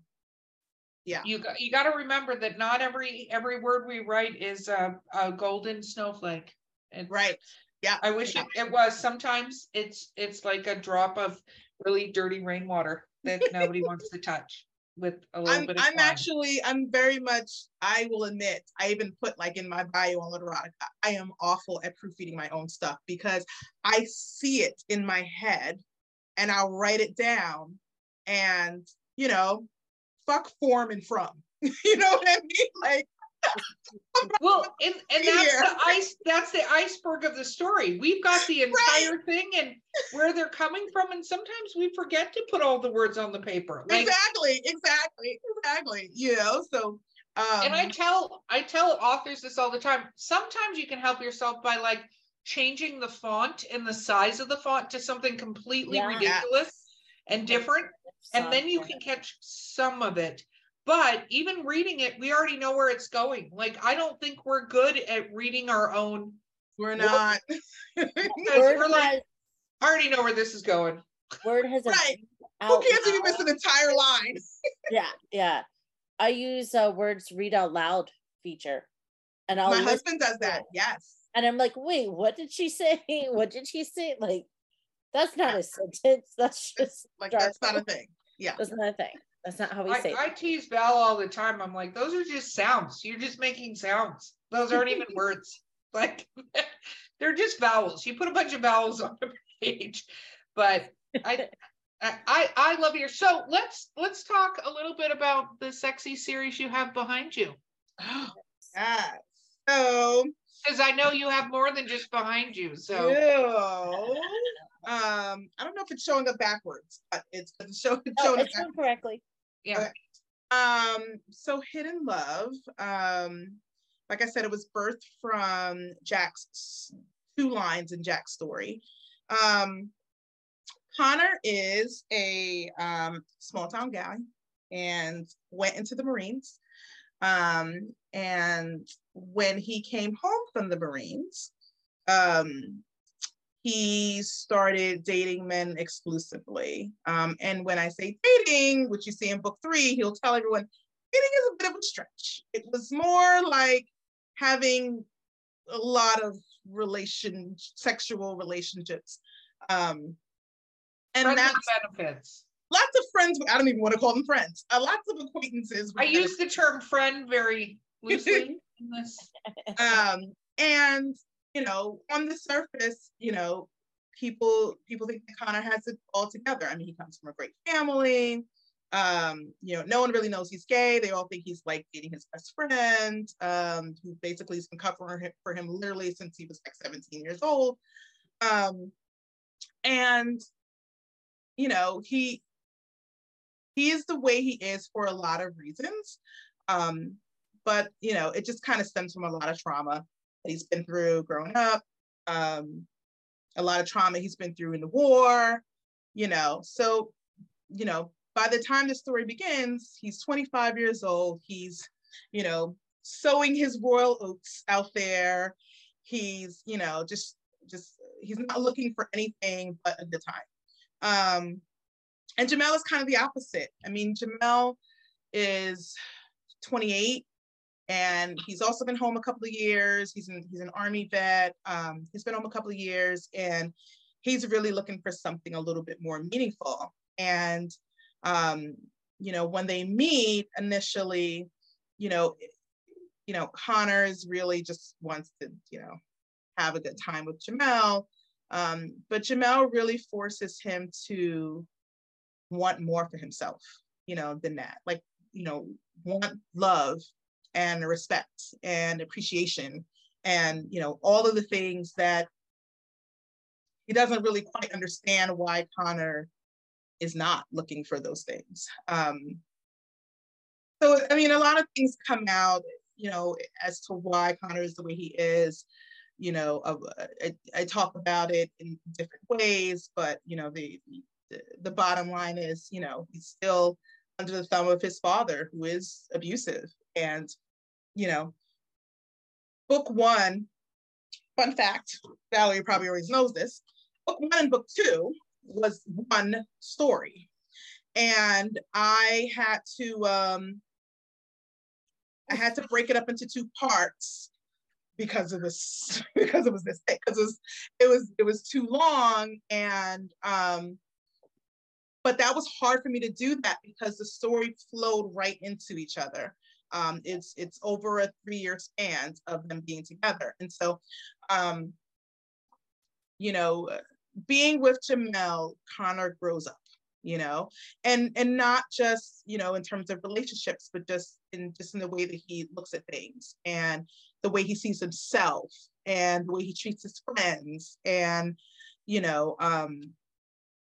yeah. You got you got to remember that not every every word we write is a, a golden snowflake. It's, right. Yeah. I wish yeah. It, it was. Sometimes it's it's like a drop of really dirty rainwater that nobody wants to touch with a little I'm, bit of I'm actually I'm very much I will admit I even put like in my bio on Literotica I am awful at proofreading my own stuff because I see it in my head and I'll write it down and you know fuck form and from you know what I mean like well, and, and that's the ice that's the iceberg of the story. We've got the entire right. thing and where they're coming from, and sometimes we forget to put all the words on the paper. Like, exactly, exactly, exactly. You know, so um, and I tell I tell authors this all the time. Sometimes you can help yourself by like changing the font and the size of the font to something completely yeah. ridiculous and different, and then you can catch some of it. But even reading it we already know where it's going. Like i don't think we're good at reading our own we're not. We're like i already know where this is going. Word has right. who cares if you miss an entire line? Yeah yeah. I use uh, words read out loud feature. And I'll my husband does that yes. And i'm like wait what did she say? What did she say? Like that's not a sentence that's just like that's not a thing yeah that's not a thing that's not how we I, say. I tease Val all the time. I'm like, those are just sounds. You're just making sounds. Those aren't even words. Like they're just vowels. You put a bunch of vowels on the page. But I I I love your so let's let's talk a little bit about the sexy series you have behind you. yes. So Because I know you have more than just behind you. So Ew. um, I don't know if it's showing up backwards, but it's, it's show, it's showing up it's done backwards. correctly. yeah. Um, so Hidden Love, um, like I said, it was birthed from Jack's two lines in Jack's story. Um, Connor is a um, small town guy and went into the Marines. Um, and when he came home from the Marines, um, he started dating men exclusively. Um, and when I say dating, which you see in book three, he'll tell everyone dating is a bit of a stretch. It was more like having a lot of relation, sexual relationships. Um, and Friends that's benefits. lots of friends. I don't even want to call them friends. Uh, lots of acquaintances. I use the term friend very loosely this. um and you know on the surface you know people people think that connor has it all together. I mean he comes from a great family. Um you know no one really knows he's gay. They all think he's like dating his best friend um who basically has been covering him for him literally since he was like 17 years old. Um and you know he he is the way he is for a lot of reasons. Um but you know it just kind of stems from a lot of trauma that he's been through growing up um a lot of trauma he's been through in the war you know so you know by the time the story begins he's 25 years old he's you know sowing his royal oats out there he's you know just just he's not looking for anything but a good time. Um and jamel is kind of the opposite. I mean jamel is 28 and he's also been home a couple of years. He's an he's an army vet. Um, he's been home a couple of years, and he's really looking for something a little bit more meaningful. And um, you know, when they meet initially, you know, you know, Connors really just wants to you know have a good time with Jamel, um, but Jamel really forces him to want more for himself, you know, than that. Like you know, want love and respect and appreciation and you know all of the things that he doesn't really quite understand why connor is not looking for those things. Um so i mean a lot of things come out you know as to why connor is the way he is you know uh, I, I talk about it in different ways but you know the, the the bottom line is you know he's still under the thumb of his father who is abusive and you know book one fun fact valerie probably always knows this book one and book two was one story. And i had to um i had to break it up into two parts because of this because it was this because it was it was it was too long and um but that was hard for me to do that because the story flowed right into each other um, it's it's over a three-year span of them being together. And so um, you know being with jamel connor grows up you know and and not just you know in terms of relationships but just in just in the way that he looks at things and the way he sees himself and the way he treats his friends and you know um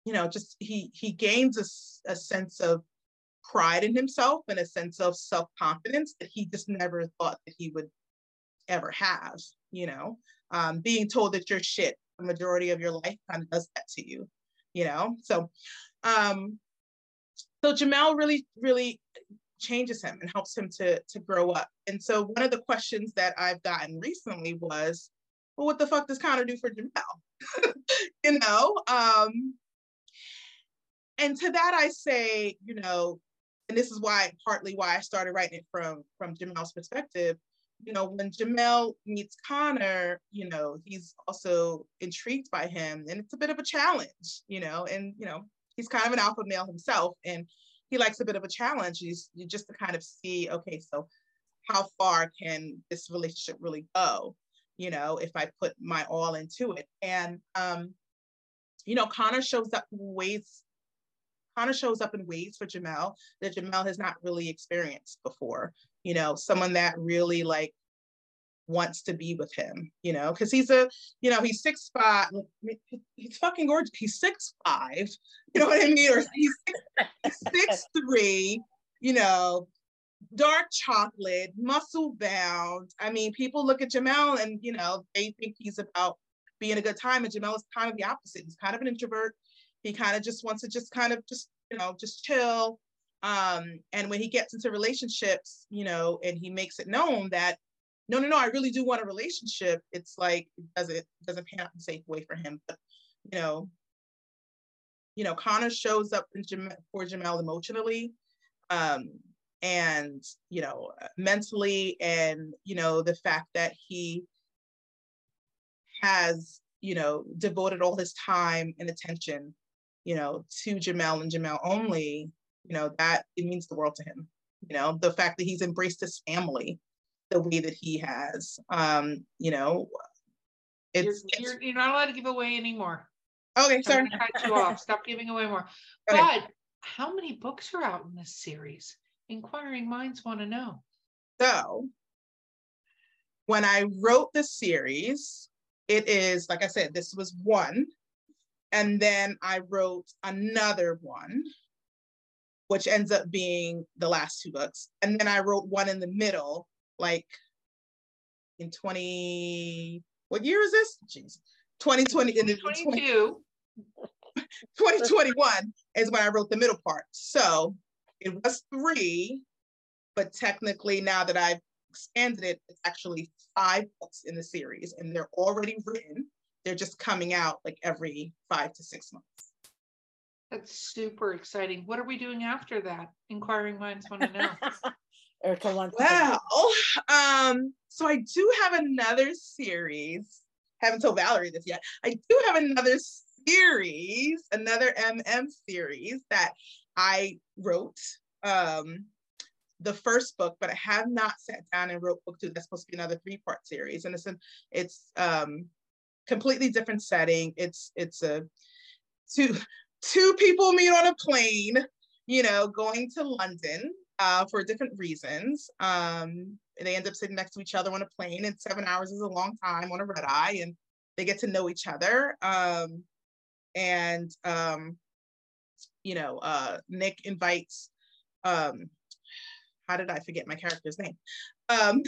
you know just he he gains a, a sense of pride in himself and a sense of self-confidence that he just never thought that he would ever have you know? Um, being told that you're shit the majority of your life kind of does that to you you know? So um so jamel really really changes him and helps him to to grow up. And so one of the questions that i've gotten recently was well what the fuck does connor do for jamel you know um and to that i say you know and this is why partly why I started writing it from from Jamel's perspective. You know, when Jamel meets Connor, you know, he's also intrigued by him, and it's a bit of a challenge, you know, and you know, he's kind of an alpha male himself, and he likes a bit of a challenge. He's just to kind of see, okay, so how far can this relationship really go? You know, if I put my all into it, and um, you know, Connor shows up ways Connor shows up in ways for Jamel that Jamel has not really experienced before. You know, someone that really like wants to be with him, you know, because he's a, you know, he's six five. He's fucking gorgeous. He's six five. You know what I mean? Or he's six, six three. You know, dark chocolate, muscle bound. I mean, people look at Jamel and you know they think he's about being a good time, and Jamel is kind of the opposite. He's kind of an introvert. He kind of just wants to just kind of just you know just chill. Um, and when he gets into relationships, you know, and he makes it known that no, no, no, I really do want a relationship. It's like doesn't doesn't pan out the safe way for him. But you know, you know, Connor shows up Jam- for Jamel emotionally. Um, and you know mentally and you know the fact that he has you know devoted all his time and attention you know to Jamel and Jamel only you know that it means the world to him you know the fact that he's embraced his family the way that he has um you know it's you're, you're, you're not allowed to give away anymore okay sorry cut you off stop giving away more okay. but how many books are out in this series inquiring minds want to know. So, when I wrote the series, it is, like I said, this was one. And then I wrote another one, which ends up being the last two books. And then I wrote one in the middle, like in 20, what year is this? Jeez. 2020. 2022. 2021 is when I wrote the middle part. So it was three, but technically now that I've expanded it, it's actually five books in the series and they're already written. They're just coming out like every five to six months. That's super exciting. What are we doing after that? Inquiring minds want to know. Erica wants well, um, so I do have another series. I Haven't told Valerie this yet. I do have another series, another MM series that I wrote um, the first book, but I have not sat down and wrote book two. That's supposed to be another three part series, and it's an, it's um, completely different setting. It's it's a two two people meet on a plane, you know, going to London uh, for different reasons. Um, they end up sitting next to each other on a plane, and seven hours is a long time on a red eye, and they get to know each other. Um, and um, you know, uh, Nick invites, um, how did I forget my character's name? Um,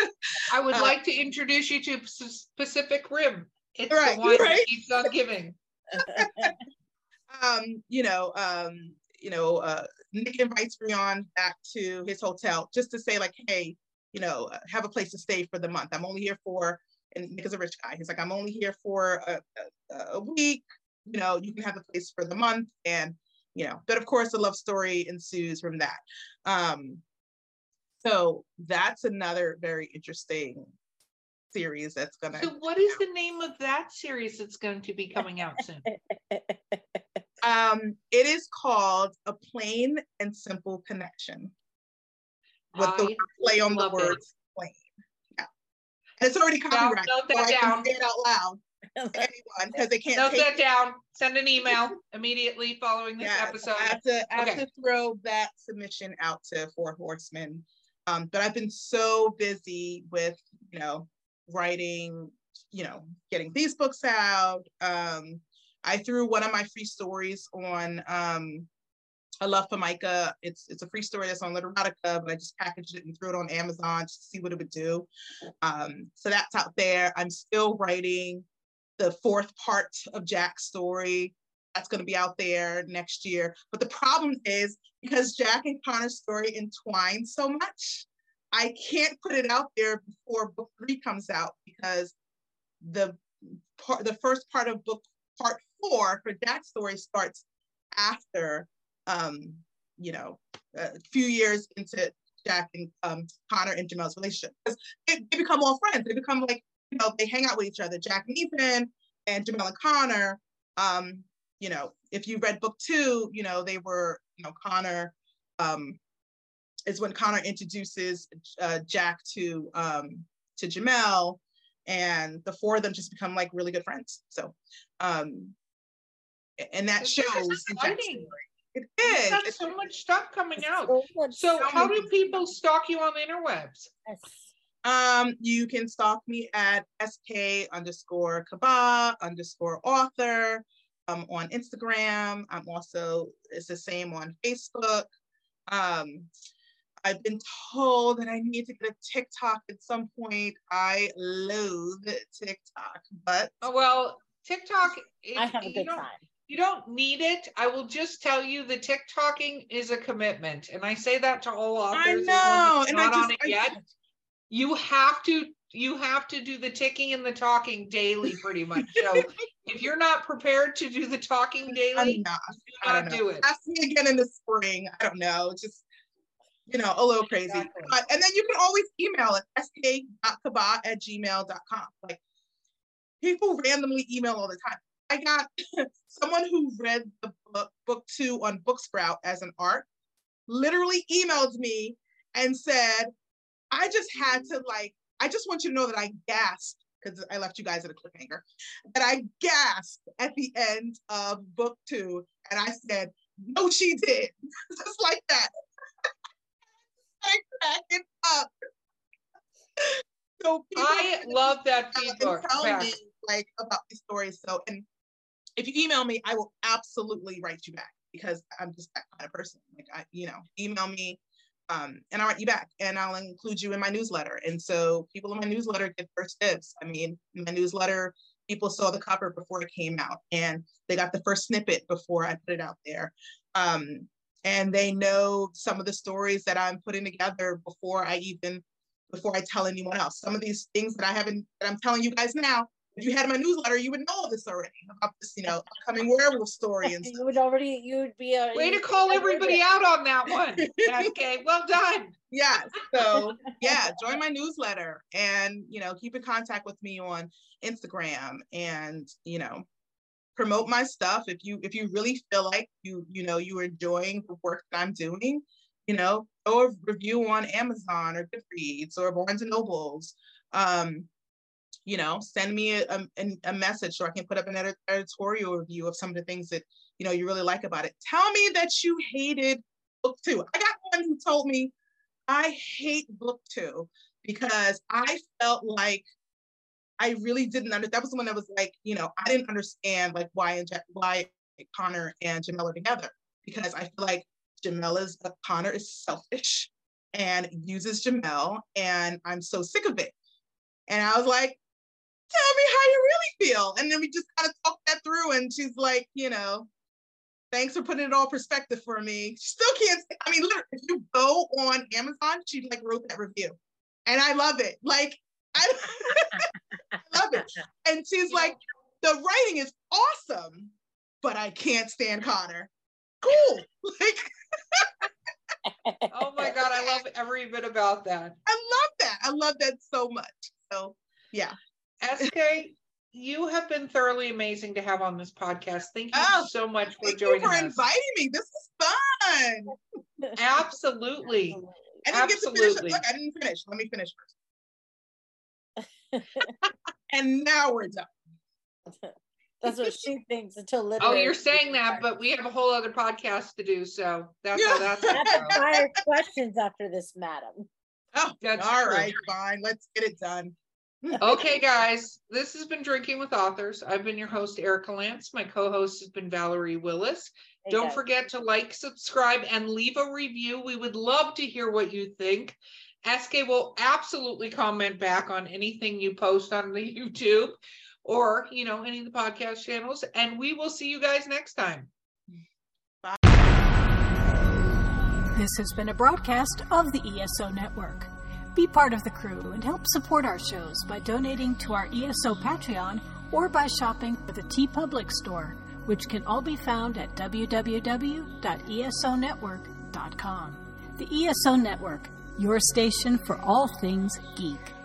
I would uh, like to introduce you to Pacific Rim. It's right, the one right. that keeps on giving. um, you know, um, you know, uh, Nick invites Rion back to his hotel just to say like, hey, you know, uh, have a place to stay for the month. I'm only here for, and Nick is a rich guy. He's like, I'm only here for a, a, a week. You know, you can have the place for the month, and you know, but of course the love story ensues from that. Um, so that's another very interesting series that's gonna. So, what is the name of that series that's going to be coming out soon? um, it is called A Plain and Simple Connection. With I the play on the words it. plain. Yeah. And it's already copyrighted. Note that so down. say it out loud anyone because they can't note that down. Send an email immediately following this episode. I have to, I have okay. to throw that submission out to Four Horsemen. Um, but I've been so busy with, you know, writing, you know, getting these books out. Um, I threw one of my free stories on um, a love for Micah. It's it's a free story that's on Literotica, but I just packaged it and threw it on Amazon to see what it would do. Um, so that's out there. I'm still writing the fourth part of Jack's story. That's going to be out there next year. But the problem is because Jack and Connor's story entwine so much, I can't put it out there before book three comes out because the part, the first part of book part four for Jack's story starts after, um, you know, a few years into Jack and um, Connor and Jamel's relationship. Because they, they become all friends. They become like you know, they hang out with each other. Jack and Ethan and Jamel and Connor, um, you know, if you read book two, you know, they were, you know, Connor um, is when Connor introduces uh, Jack to um, to Jamel, and the four of them just become like really good friends. So, um, and that shows It is. Got so much stuff coming out. So, so how do people stalk you on the interwebs? Yes. Um, you can stalk me at sk underscore kaba underscore author um, on Instagram. I'm also, it's the same on Facebook. Um, I've been told that I need to get a TikTok at some point. I loathe TikTok, but Oh, well, TikTok. I have a you good don't- time. You don't need it. I will just tell you the TikToking is a commitment. And I say that to all authors. I know, who's and I not on it I yet. You have to you have to do the ticking and the talking daily, pretty much. So if you're not prepared to do the talking daily, I'm not. do I don't do it. Ask me again in the spring. I don't know. Just you know, a little crazy. Exactly. But and then you can always email at sk.kaba at gmail.com. Like people randomly email all the time. I got someone who read the book, book two on Booksprout as an art, literally emailed me and said, I just had to like, I just want you to know that I gasped because I left you guys at a cliffhanger, that I gasped at the end of book two. And I said, no, she did. just like that. I cracking up. So I love that feedback. tell back. me like about these stories. So, and if you email me, I will absolutely write you back because I'm just that kind of person. Like I, you know, email me, um, and I'll write you back, and I'll include you in my newsletter. And so, people in my newsletter get first dibs. I mean, in my newsletter, people saw the cover before it came out, and they got the first snippet before I put it out there. Um, and they know some of the stories that I'm putting together before I even before I tell anyone else. Some of these things that I haven't that I'm telling you guys now, if you had my newsletter, you would know this already about this, you know, upcoming werewolf story and You would already, you would be. a Way to call be everybody out on that one. Okay, well done. Yeah. So yeah, join my newsletter and you know, keep in contact with me on Instagram and you know, promote my stuff. If you if you really feel like you, you know, you're enjoying the work that I'm doing, you know, a review on Amazon or Goodreads or Barnes and Nobles. Um, you know, send me a, a, a message so I can put up an editorial review of some of the things that you know you really like about it. Tell me that you hated book two. I got one who told me I hate book two because I felt like I really didn't under. That was the one that was like, you know, I didn't understand like why and why Connor and Jamel are together because I feel like Jamela's uh, Connor is selfish and uses Jamel, and I'm so sick of it. And I was like, tell me how you really feel. And then we just kind of talked that through, and she's like, you know, thanks for putting it all perspective for me. She still can't. I mean, literally, if you go on Amazon, she like wrote that review, and I love it. Like, I, I love it. And she's like, the writing is awesome, but I can't stand Connor. Cool. Like, Oh my God, I love every bit about that. I love that. I love that so much. So, yeah. Eskay, you have been thoroughly amazing to have on this podcast. Thank you Oh, so much for Thank you for us. inviting me. This is fun. Absolutely. I didn't get to finish. Absolutely. Look, I didn't finish. Let me finish first. and now we're done. That's what she thinks until oh, literally. Oh, you're saying that, but we have a whole other podcast to do. So that's how that's I going have to go. fire questions after this, madam. Oh, That's all true. right, fine. Let's get it done. Okay, guys, this has been Drinking with Authors. I've been your host, Erica Lance. My co host has been Valerie Willis. Hey, Don't guys. forget to like, subscribe, and leave a review. We would love to hear what you think. Eskay will absolutely comment back on anything you post on the YouTube or, you know, any of the podcast channels. And we will see you guys next time. Bye. This has been a broadcast of the ESO Network. Be part of the crew and help support our shows by donating to our ESO Patreon or by shopping at the TeePublic store, which can all be found at www.esonetwork.com. The ESO Network, your station for all things geek.